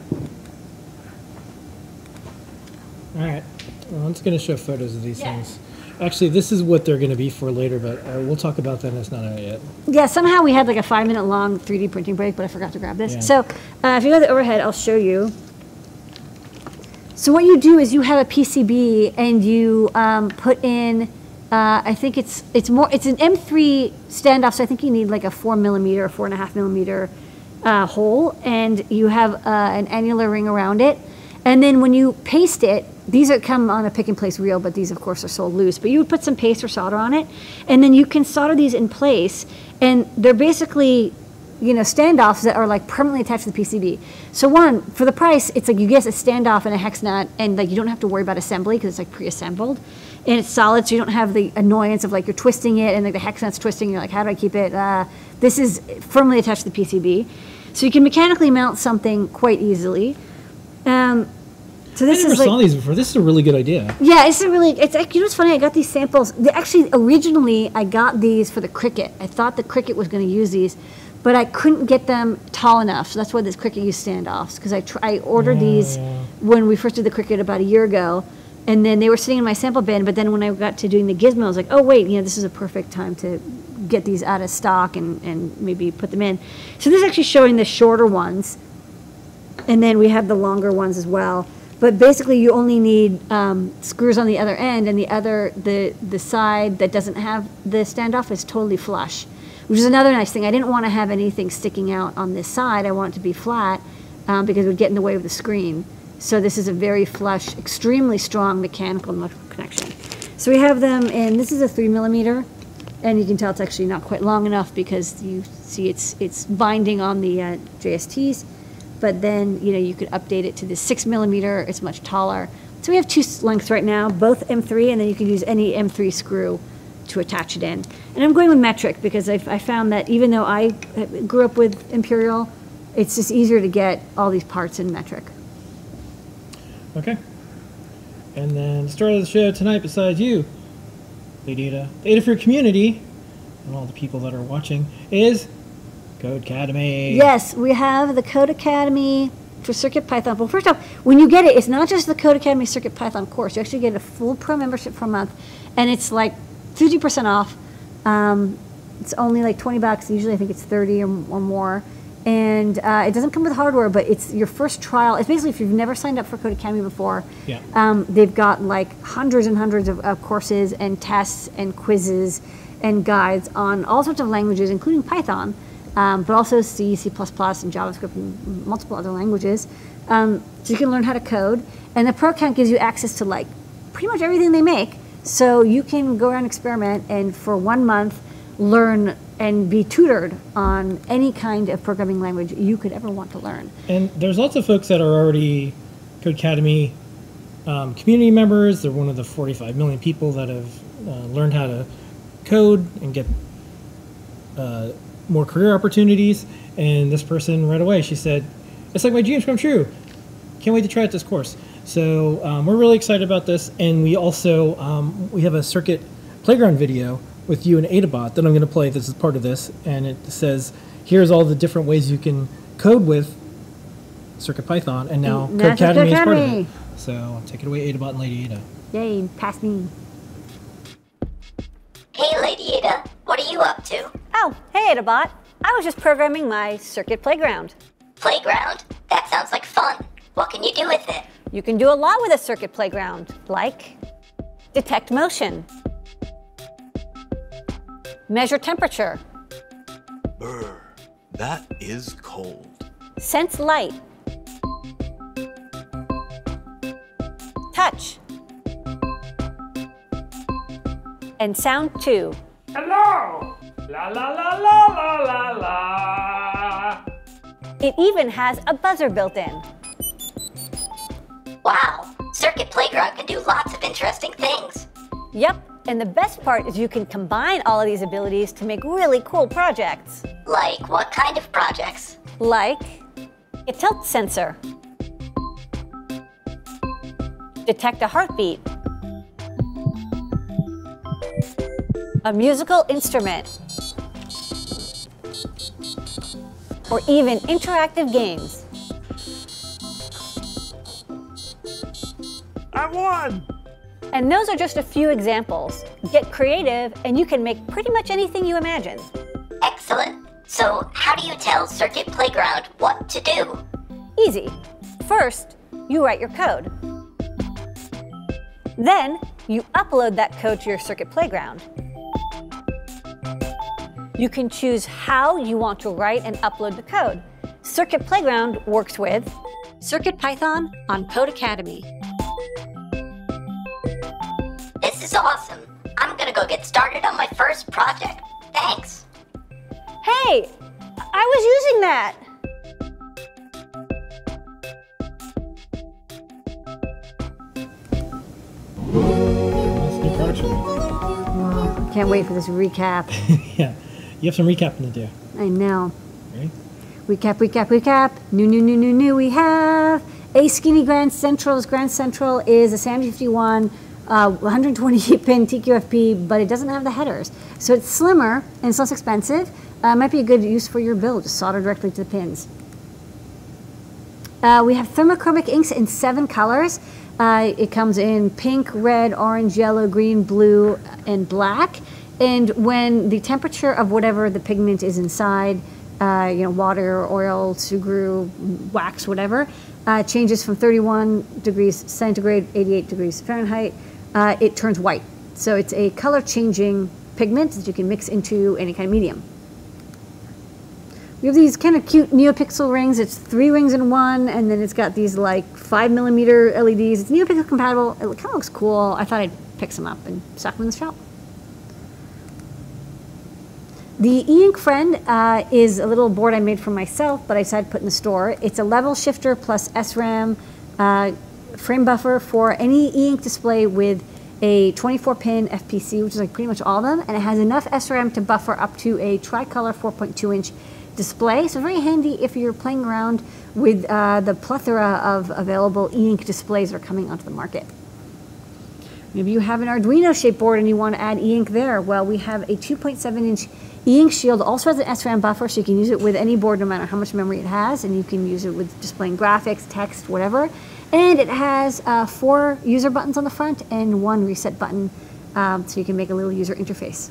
All right. Well, I'm just going to show photos of these Yeah. things. Actually, this is what they're going to be for later, but uh, we'll talk about that. It's not out yet. Yeah, somehow we had like a five minute long 3D printing break, but I forgot to grab this. Yeah. So uh, if you go to the overhead, I'll show you. So what you do is you have a PCB and you um, put in, uh, I think it's it's more it's an M3 standoff, so I think you need like a four millimeter, four and a half millimeter uh, hole, and you have uh, an annular ring around it. And then when you paste it, these are come on a pick and place reel, but these of course are sold loose. But you would put some paste or solder on it, and then you can solder these in place, and they're basically you know, standoffs that are like permanently attached to the PCB. So one, for the price, it's like you get a standoff and a hex nut, and like you don't have to worry about assembly because it's like pre-assembled, and it's solid, so you don't have the annoyance of like you're twisting it and like the hex nut's twisting. You're like, how do I keep it? Uh, this is firmly attached to the PCB, so you can mechanically mount something quite easily. Um, So this I never is like these before. This is a really good idea. Yeah, it's a really. It's like you know what's funny. I got these samples. They actually, originally, I got these for the Crickit. I thought the Crickit was going to use these, but I couldn't get them tall enough. So that's why this Crickit used standoffs because I tr- I ordered these when we first did the Crickit about a year ago, and then they were sitting in my sample bin. But then when I got to doing the gizmo, I was like, oh wait, you know, this is a perfect time to get these out of stock and and maybe put them in. So this is actually showing the shorter ones and then we have the longer ones as well. But basically, you only need um, screws on the other end, and the other, the the side that doesn't have the standoff is totally flush, which is another nice thing. I didn't want to have anything sticking out on this side. I want it to be flat um, because it would get in the way of the screen. So this is a very flush, extremely strong mechanical electrical connection. So we have them, and this is a three millimeter, and you can tell it's actually not quite long enough because you see it's it's binding on the uh, JSTs but then you know you could update it to the six millimeter. It's much taller. So we have two lengths right now, both M3, and then you can use any M3 screw to attach it in. And I'm going with metric because I've, I found that even though I grew up with Imperial, it's just easier to get all these parts in metric. Okay. And then the star of the show tonight, besides you, Lady Ada, the Adafruit community, and all the people that are watching, is Codecademy. Yes, we have the Codecademy for Circuit Python. Well, first off, when you get it, it's not just the Codecademy Circuit Python course. You actually get a full pro membership for a month, and it's like 50% off. Um, it's only like 20 bucks. Usually, I think it's 30 or, or more. And uh, it doesn't come with hardware, but it's your first trial. It's basically if you've never signed up for Codecademy before, Yeah. um, they've got like hundreds and hundreds of, of courses and tests and quizzes and guides on all sorts of languages, including Python, um, but also C, C++, and JavaScript, and multiple other languages. Um, so you can learn how to code. And the Pro Account gives you access to like pretty much everything they make. So you can go around and experiment and for one month learn and be tutored on any kind of programming language you could ever want to learn. And there's lots of folks that are already Codecademy um, community members. They're one of the 45 million people that have uh, learned how to code and get uh, more career opportunities. And this person right away, she said, "It's like my dreams come true. Can't wait to try out this course." So um, we're really excited about this, and we also um, we have a circuit playground video with you and Adabot that I'm going to play. This is part of this, and it says, "Here's all the different ways you can code with Circuit Python, and now And Code that's Academy is part of it." So take it away, Adabot and Lady Ada. Yay, pass me. Hey, Lady Ada, what are you up to? Oh, hey, Adabot. I was just programming my circuit playground. Playground? That sounds like fun. What can you do with it? You can do a lot with a circuit playground, like detect motion, measure temperature, Brr, that is cold. sense light, touch, and sound too. Hello! La la la la la la la. It even has a buzzer built in. Wow, Circuit Playground can do lots of interesting things. Yep, and the best part is you can combine all of these abilities to make really cool projects. Like what kind of projects? like a tilt sensor, detect a heartbeat, a musical instrument, or even interactive games. I won! And those are just a few examples. Get creative and you can make pretty much anything you imagine. Excellent. So, how do you tell Circuit Playground what to do? Easy. First, you write your code. Then, you upload that code to your Circuit Playground. You can choose how you want to write and upload the code. Circuit Playground works with CircuitPython on Codecademy. This is awesome. I'm gonna go get started on my first project. Thanks. Hey, I was using that. That's new products. Can't wait for this recap. yeah, you have some recapping to do. I know. Ready? Recap, recap, recap. New, new, new, new, new. We have A skinny Grand Central's Grand Central is a SAM 51 uh, 128 pin TQFP, but it doesn't have the headers. So it's slimmer and it's less expensive. Uh, might be a good use for your build, just solder directly to the pins. Uh, we have thermochromic inks in seven colors. Uh, it comes in pink, red, orange, yellow, green, blue, and black. And when the temperature of whatever the pigment is inside, uh, you know, water, oil, sugru, wax, whatever, uh, changes from 31 degrees centigrade, 88 degrees Fahrenheit, uh, it turns white. So it's a color changing pigment that you can mix into any kind of medium. We have these kind of cute NeoPixel rings. It's three rings in one, and then it's got these like five millimeter LEDs. It's NeoPixel compatible. It kind of looks cool. I thought I'd pick some up and stock them in the shop. The e-ink friend uh, is a little board I made for myself, but I decided to put in the store. It's a level shifter plus SRAM uh, frame buffer for any e-ink display with a 24 pin FPC, which is like pretty much all of them, and it has enough SRAM to buffer up to a tricolor 4.2 inch display. So very handy if you're playing around with uh, the plethora of available e-ink displays that are coming onto the market. Maybe you have an Arduino shaped board and you want to add e-ink there. Well, we have a 2.7 inch e-ink shield, also has an SRAM buffer, so you can use it with any board no matter how much memory it has, and you can use it with displaying graphics, text, whatever. And it has uh, four user buttons on the front and one reset button, um, so you can make a little user interface.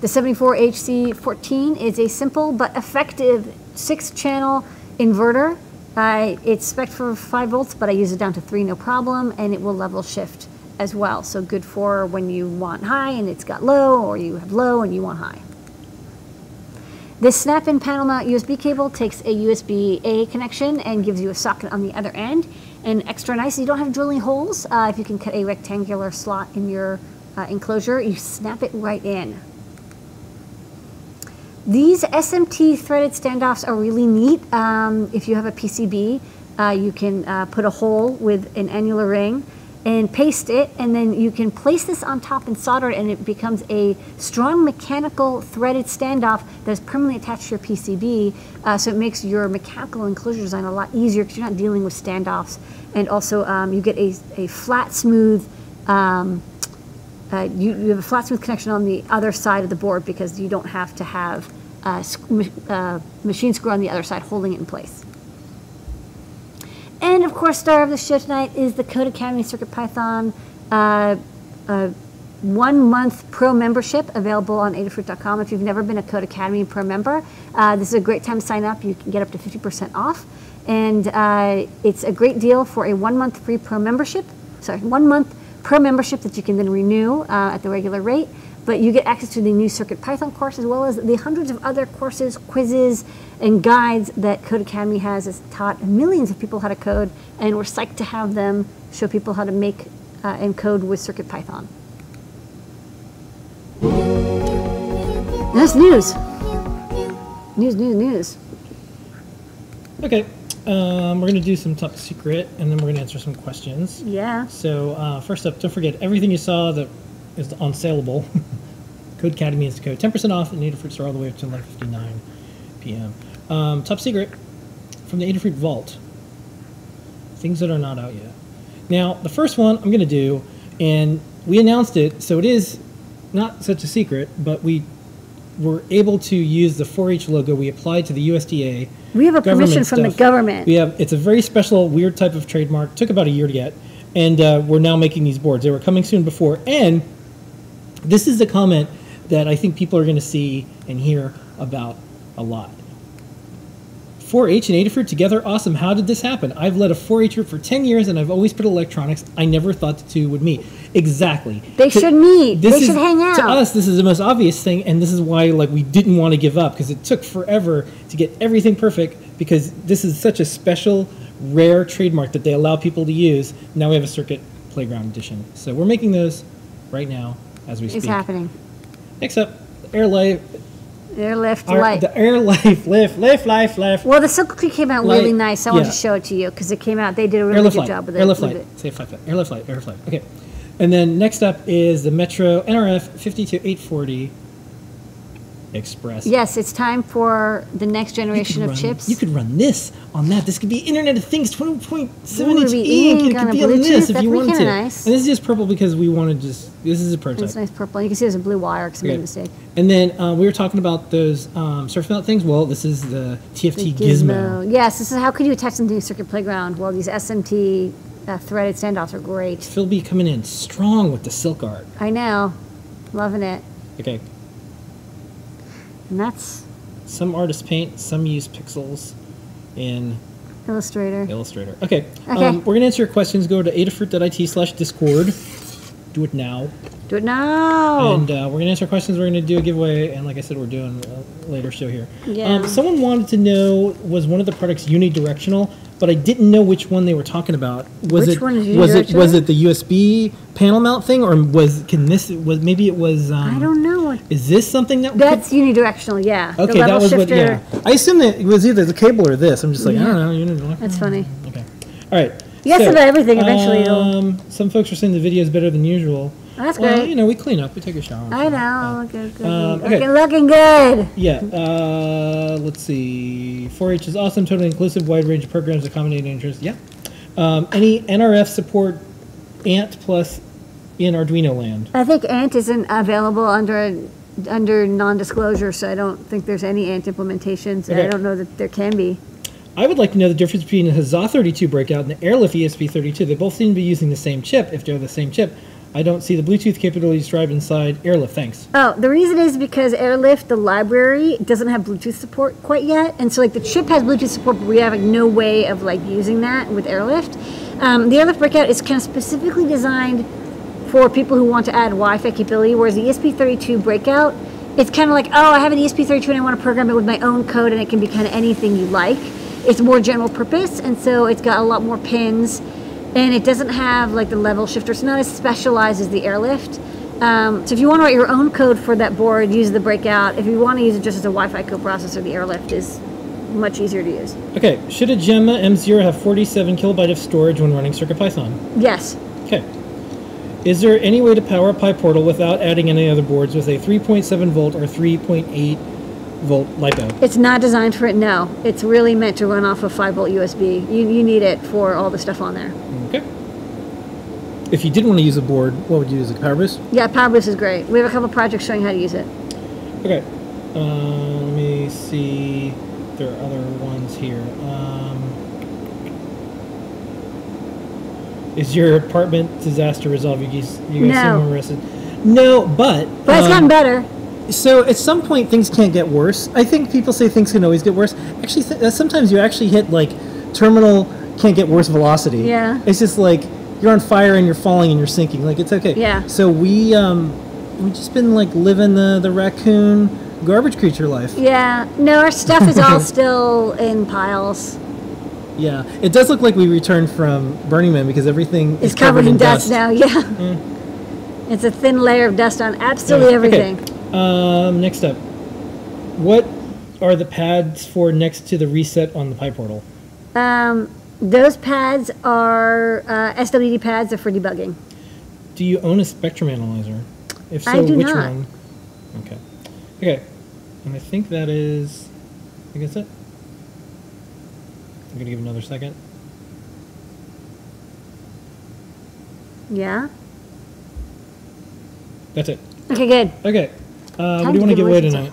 The 74HC14 is a simple but effective six channel inverter. Uh, it's spec for 5 volts, but I use it down to 3 no problem, and it will level shift as well. So good for when you want high and it's got low, or you have low and you want high. This snap-in panel mount USB cable takes a USB-A connection and gives you a socket on the other end. And extra nice, you don't have drilling holes. Uh, if you can cut a rectangular slot in your uh, enclosure, you snap it right in. These SMT threaded standoffs are really neat. Um, if you have a PCB, uh, you can uh, put a hole with an annular ring and paste it, and then you can place this on top and solder it, and it becomes a strong mechanical threaded standoff that is permanently attached to your PCB. Uh, so it makes your mechanical enclosure design a lot easier because you're not dealing with standoffs. And also, um, you get a, a flat, smooth. Um, uh, you, you, have a flat, smooth connection on the other side of the board because you don't have to have a uh, machine screw on the other side holding it in place. And of course, star of the show tonight is the Codecademy CircuitPython uh, uh, one month pro membership available on Adafruit.com. If you've never been a Codecademy pro member, uh, this is a great time to sign up. You can get up to 50% off. And uh, it's a great deal for a one month free pro membership. Sorry, one month pro membership that you can then renew uh, at the regular rate but you get access to the new Circuit Python course as well as the hundreds of other courses, quizzes, and guides that Codecademy has. It's taught millions of people how to code, and we're psyched to have them show people how to make uh, and code with Circuit Python. That's news. News, news, news. Okay, um, we're going to do some top secret, and then we're going to answer some questions. Yeah. So uh, first up, don't forget everything you saw that is on saleable. Codecademy is the code. 10% off, and Adafruits are all the way up to 11.59 p.m. Um, top secret from the Adafruit Vault. Things that are not out yet. Now, the first one I'm going to do, and we announced it, so it is not such a secret, but we were able to use the 4-H logo we applied to the USDA. We have a permission from the government. We have. It's a very special, weird type of trademark. Took about a year to get, and uh, we're now making these boards. They were coming soon before, and this is a comment that I think people are going to see and hear about a lot. 4-H and Adafruit together, awesome. How did this happen? I've led a 4-H group for 10 years and I've always put electronics. I never thought the two would meet. Exactly. They should meet. This they is, should hang out. To us, this is the most obvious thing, and this is why like we didn't want to give up because it took forever to get everything perfect because this is such a special, rare trademark that they allow people to use. Now we have a Circuit Playground Edition. So we're making those right now as we speak. It's happening. Next up, Air Life. Air Lift Life. The Air Life, Lift, Lift, Life, Life. Well, the Silk came out really nice. I yeah. want to show it to you because it came out. They did a really good light. job with it. Lift Light. Say Light. Air Lift Light. Air Light. Okay. And then next up is the Metro NRF 52840. Express. Yes, it's time for the next generation of run- chips. You could run this on that. This could be Internet of Things 20.7 inch ink. It could be on this if you wanted to. nice. And this is just purple because we wanted just. This is a prototype. It's nice purple. You can see there's a blue wire because I made a mistake. And then uh, we were talking about those um, surf mount things. Well, this is the TFT Gizmo. Yes, this is how could you attach something to Circuit Playground? Well, these SMT uh, threaded standoffs are great. Phil B coming in strong with the silk art. I know, loving it. Okay, And that's some artists paint, some use pixels in Illustrator. Illustrator. Okay, Okay. Um, we're gonna answer your questions. Go to adafruit.it slash discord. Do it now. Do it now. And uh, we're gonna answer questions. We're gonna do a giveaway, and like I said, we're doing a later show here. Yeah. Um, someone wanted to know was one of the products unidirectional, but I didn't know which one they were talking about. Was Which it was it was it the USB panel mount thing, or was can this was maybe it was? Um, I don't know. Is this something that? that's unidirectional, yeah. The okay, that was what. shifter. Yeah, I assume that it was either the cable or this. I'm just like I don't know. Unidirectional. That's funny. Okay. All right. Yes, about everything, eventually Um, some folks are saying the video is better than usual. That's well, great. you know, we clean up. We take a shower. I know. Looking, good, Um, looking, okay. looking good. Yeah. Uh, let's see. 4-H is awesome. Totally inclusive. Wide range of programs accommodating interests. Yeah. Um, any NRF support ANT plus in Arduino land? I think Ant isn't available under under non-disclosure, so I don't think there's any Ant implementations. and I don't know that there can be. I would like to know the difference between the Huzzah 32 breakout and the Airlift ESP32. They both seem to be using the same chip. If they're the same chip, I don't see the Bluetooth capabilities described inside Airlift. Thanks. Oh, the reason is because Airlift, the library, doesn't have Bluetooth support quite yet, and so like the chip has Bluetooth support, but we have like no way of like using that with Airlift. Um, the Airlift breakout is kind of specifically designed for people who want to add Wi-Fi capability, whereas the ESP32 breakout, it's kind of like, oh, I have an ESP32 and I want to program it with my own code, and it can be kind of anything you like. It's more general purpose, and so it's got a lot more pins, and it doesn't have like the level shifter. It's not as specialized as the Airlift. Um, so if you want to write your own code for that board, use the breakout. If you want to use it just as a Wi-Fi coprocessor, the Airlift is much easier to use. Okay. Should a Gemma M0 have 47 kilobyte of storage when running CircuitPython? Yes. Okay. Is there any way to power a PyPortal without adding any other boards with a 3.7 volt or 3.8 volt LiPo? It's not designed for it, no. It's really meant to run off a 5 volt USB. You, you need it for all the stuff on there. Okay. If you did want to use a board, what would you use? A power boost? Yeah, power boost is great. We have a couple projects showing how to use it. Okay. Uh, let me see. There are other ones here. Um, is your apartment disaster resolved? You guys, you guys No. arrested. No, but But it's um, gotten better. So at some point things can't get worse. I think people say things can always get worse. Actually, th- uh, sometimes you actually hit like terminal can't get worse velocity. Yeah. It's just like you're on fire and you're falling and you're sinking. Like it's okay. Yeah. So we um we just been like living the the raccoon garbage creature life. Yeah. No, our stuff is all still in piles. Yeah. It does look like we returned from Burning Man because everything It's is covered, covered in dust, now, yeah. It's a thin layer of dust on absolutely Yeah, okay. Um, next up, what are the pads for next to the reset on the PyPortal? Um, those pads are uh, SWD pads. They're for debugging. Do you own a Spectrum Analyzer? If so, I do which not. one? Okay. Okay. And I think that is. I think that's it. I'm gonna give another second. Yeah. That's it. Okay, good. Okay. Uh, what do you want to give away tonight?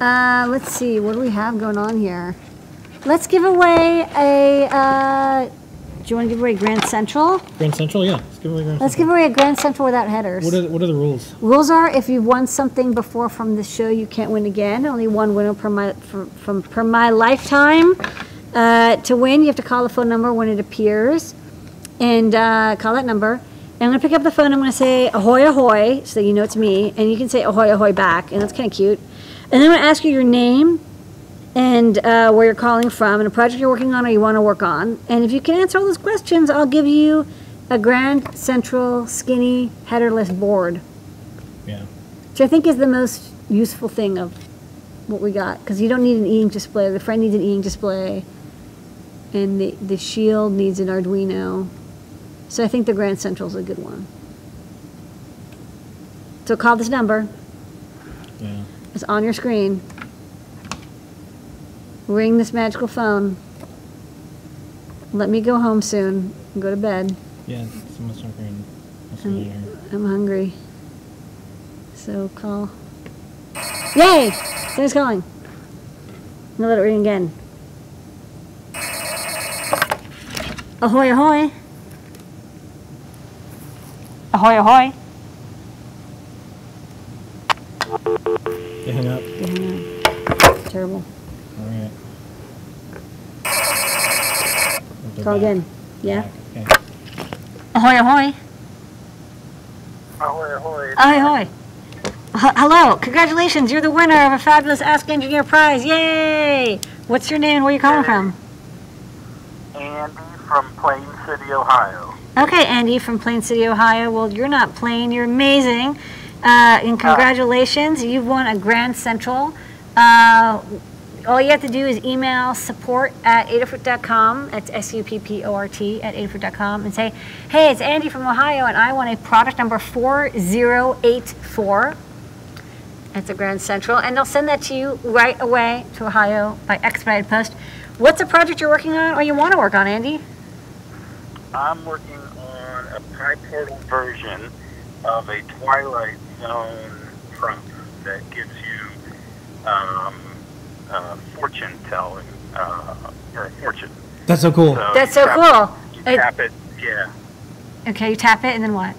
Uh, let's see. What do we have going on here? Let's give away a. Uh, do you want to give away Grand Central? Grand Central, yeah. Let's give away Grand Let's Central. give away a Grand Central without headers. What are, the- what are the rules? Rules are if you've won something before from this show, you can't win again. Only one winner per my for, from per my lifetime. Uh, to win, you have to call the phone number when it appears, and uh, call that number. And I'm gonna pick up the phone. I'm gonna say ahoy ahoy, so that you know it's me, and you can say ahoy ahoy back, and that's kind of cute. And then I'm gonna ask you your name and uh, where you're calling from, and a project you're working on or you want to work on. And if you can answer all those questions, I'll give you a Grand Central skinny headerless board Yeah. which I think is the most useful thing of what we got because you don't need an e-ink display. The friend needs an e-ink display, and the the shield needs an Arduino. So I think the Grand Central is a good one. So call this number. Yeah. is on your screen. Ring this magical phone. Let me go home soon and go to bed. Yeah, someone's talking. I'm, I'm hungry. So call. Yay! Someone's calling. I'm gonna let it ring again. Ahoy, ahoy! Ahoy, ahoy! They hang up. Yeah. Terrible. All right. Call back. again. Yeah. Okay. Ahoy, ahoy! Ahoy, ahoy. Ahoy, ahoy! H- hello! Congratulations! You're the winner of a fabulous Ask Engineer prize! Yay! What's your name and where you calling from? Andy from Plain City, Ohio. Okay, Andy from Plain City, Ohio. Well, you're not plain. You're amazing. Uh, and congratulations. You've won a Grand Central. Uh, all you have to do is email support at adafruit.com. That's S-U-P-P-O-R-T at adafruit.com and say, hey, it's Andy from Ohio and I want a product number 4084. That's a Grand Central. And they'll send that to you right away to Ohio by expedited post. What's a project you're working on or you want to work on, Andy? I'm working a pie portal version of a Twilight Zone prompt that gives you um, uh, fortune telling, uh, or fortune. That's so cool. So That's so tap- cool. You It- tap it, yeah, Okay, you tap it and then what?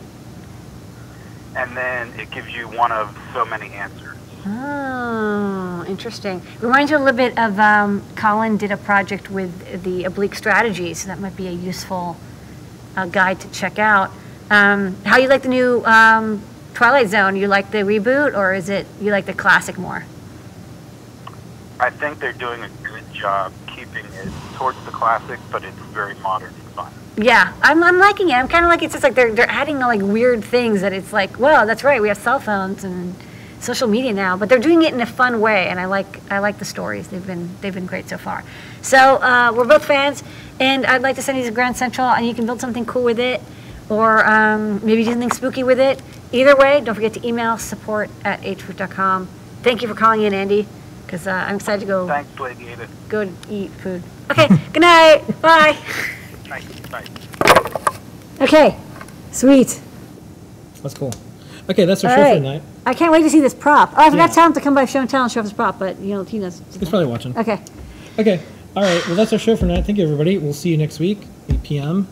and then it gives you one of so many answers. Oh, interesting. Reminds you a little bit of um, Colin did a project with the oblique strategy, so that might be a useful uh, guide to check out. Um, how you like the new um, Twilight Zone? You like the reboot, or is it you like the classic more? I think they're doing a good job keeping it towards the classic, but it's very modern and fun. Yeah, I'm, I'm liking it. I'm kind of like it's just like they're they're adding like weird things that it's like, well, that's right. We have cell phones and social media now, but they're doing it in a fun way, and I like I like the stories. They've been they've been great so far. So uh, we're both fans, and I'd like to send you to Grand Central, and you can build something cool with it, or um, maybe do something spooky with it. Either way, don't forget to email support at adafruit.com. Thank you for calling in, Andy, because uh, I'm excited to go Thanks, Lady Ada. go and eat food. Okay, good night. Bye. Night, night. Okay, sweet. That's cool. Okay, that's our All show right. for tonight. I can't wait to see this prop. Oh, I forgot Yeah. to tell him to come by show and tell and show off his prop, but you know, he knows. He's probably watching. Okay. Okay. All right. Well, that's our show for tonight. Thank you, everybody. We'll see you next week, 8 p.m.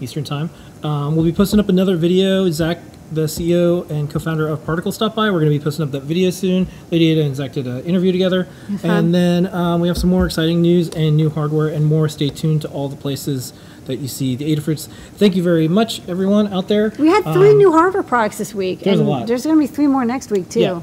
Eastern Time. Um, we'll be posting up another video. Zach, the CEO and co-founder of Particle, stopped by. We're going to be posting up that video soon. Lady Ada and Zach did an interview together. And then um, we have some more exciting news and new hardware and more. Stay tuned to all the places that you see the Adafruits. Thank you very much, everyone out there. We had three Um, new hardware products this week. there's a lot. There's going to be three more next week, too. Yeah.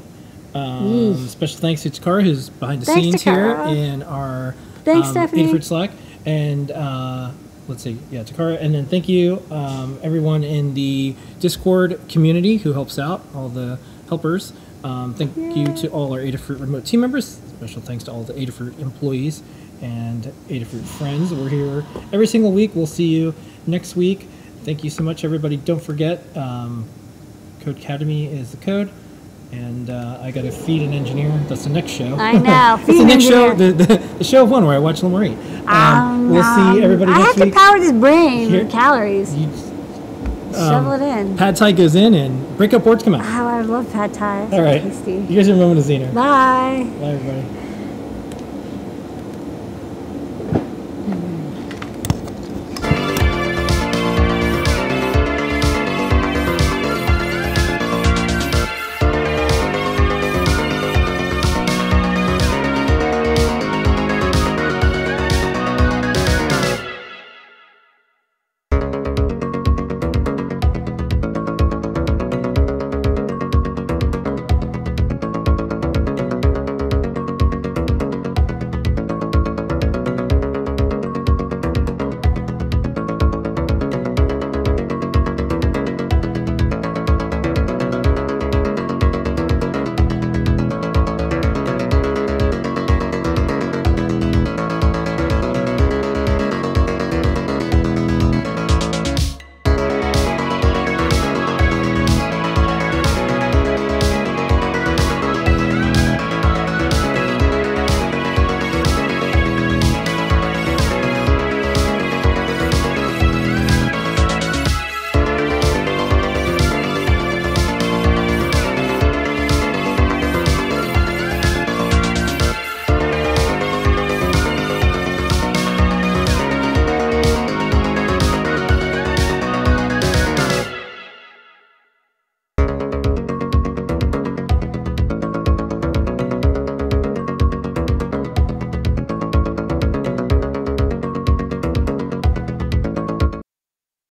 Um, special thanks to Takara, who's behind the Thanks, scenes here Takara. in our Thanks, um, Stephanie. Adafruit Slack. And uh, let's see, yeah, Takara. And then thank you, um, everyone in the Discord community who helps out, all the helpers. Um, thank you to all our Adafruit remote team members. Special thanks to all the Adafruit employees and Adafruit friends. We're here every single week. We'll see you next week. Thank you so much, everybody. Don't forget, um, Codecademy is the code. And uh, I got to feed an engineer. That's the next show. I know. That's Feed the an next show. The, the, the show of one where I watch Limor. Um, we'll Um, see everybody I next have to week. power this brain Here- with calories. You- Shovel um, it in. Pad Thai goes in and breakup boards come out. Oh, I love pad thai. All right. Tasty. You guys are Momo Zena. Bye. Bye, everybody.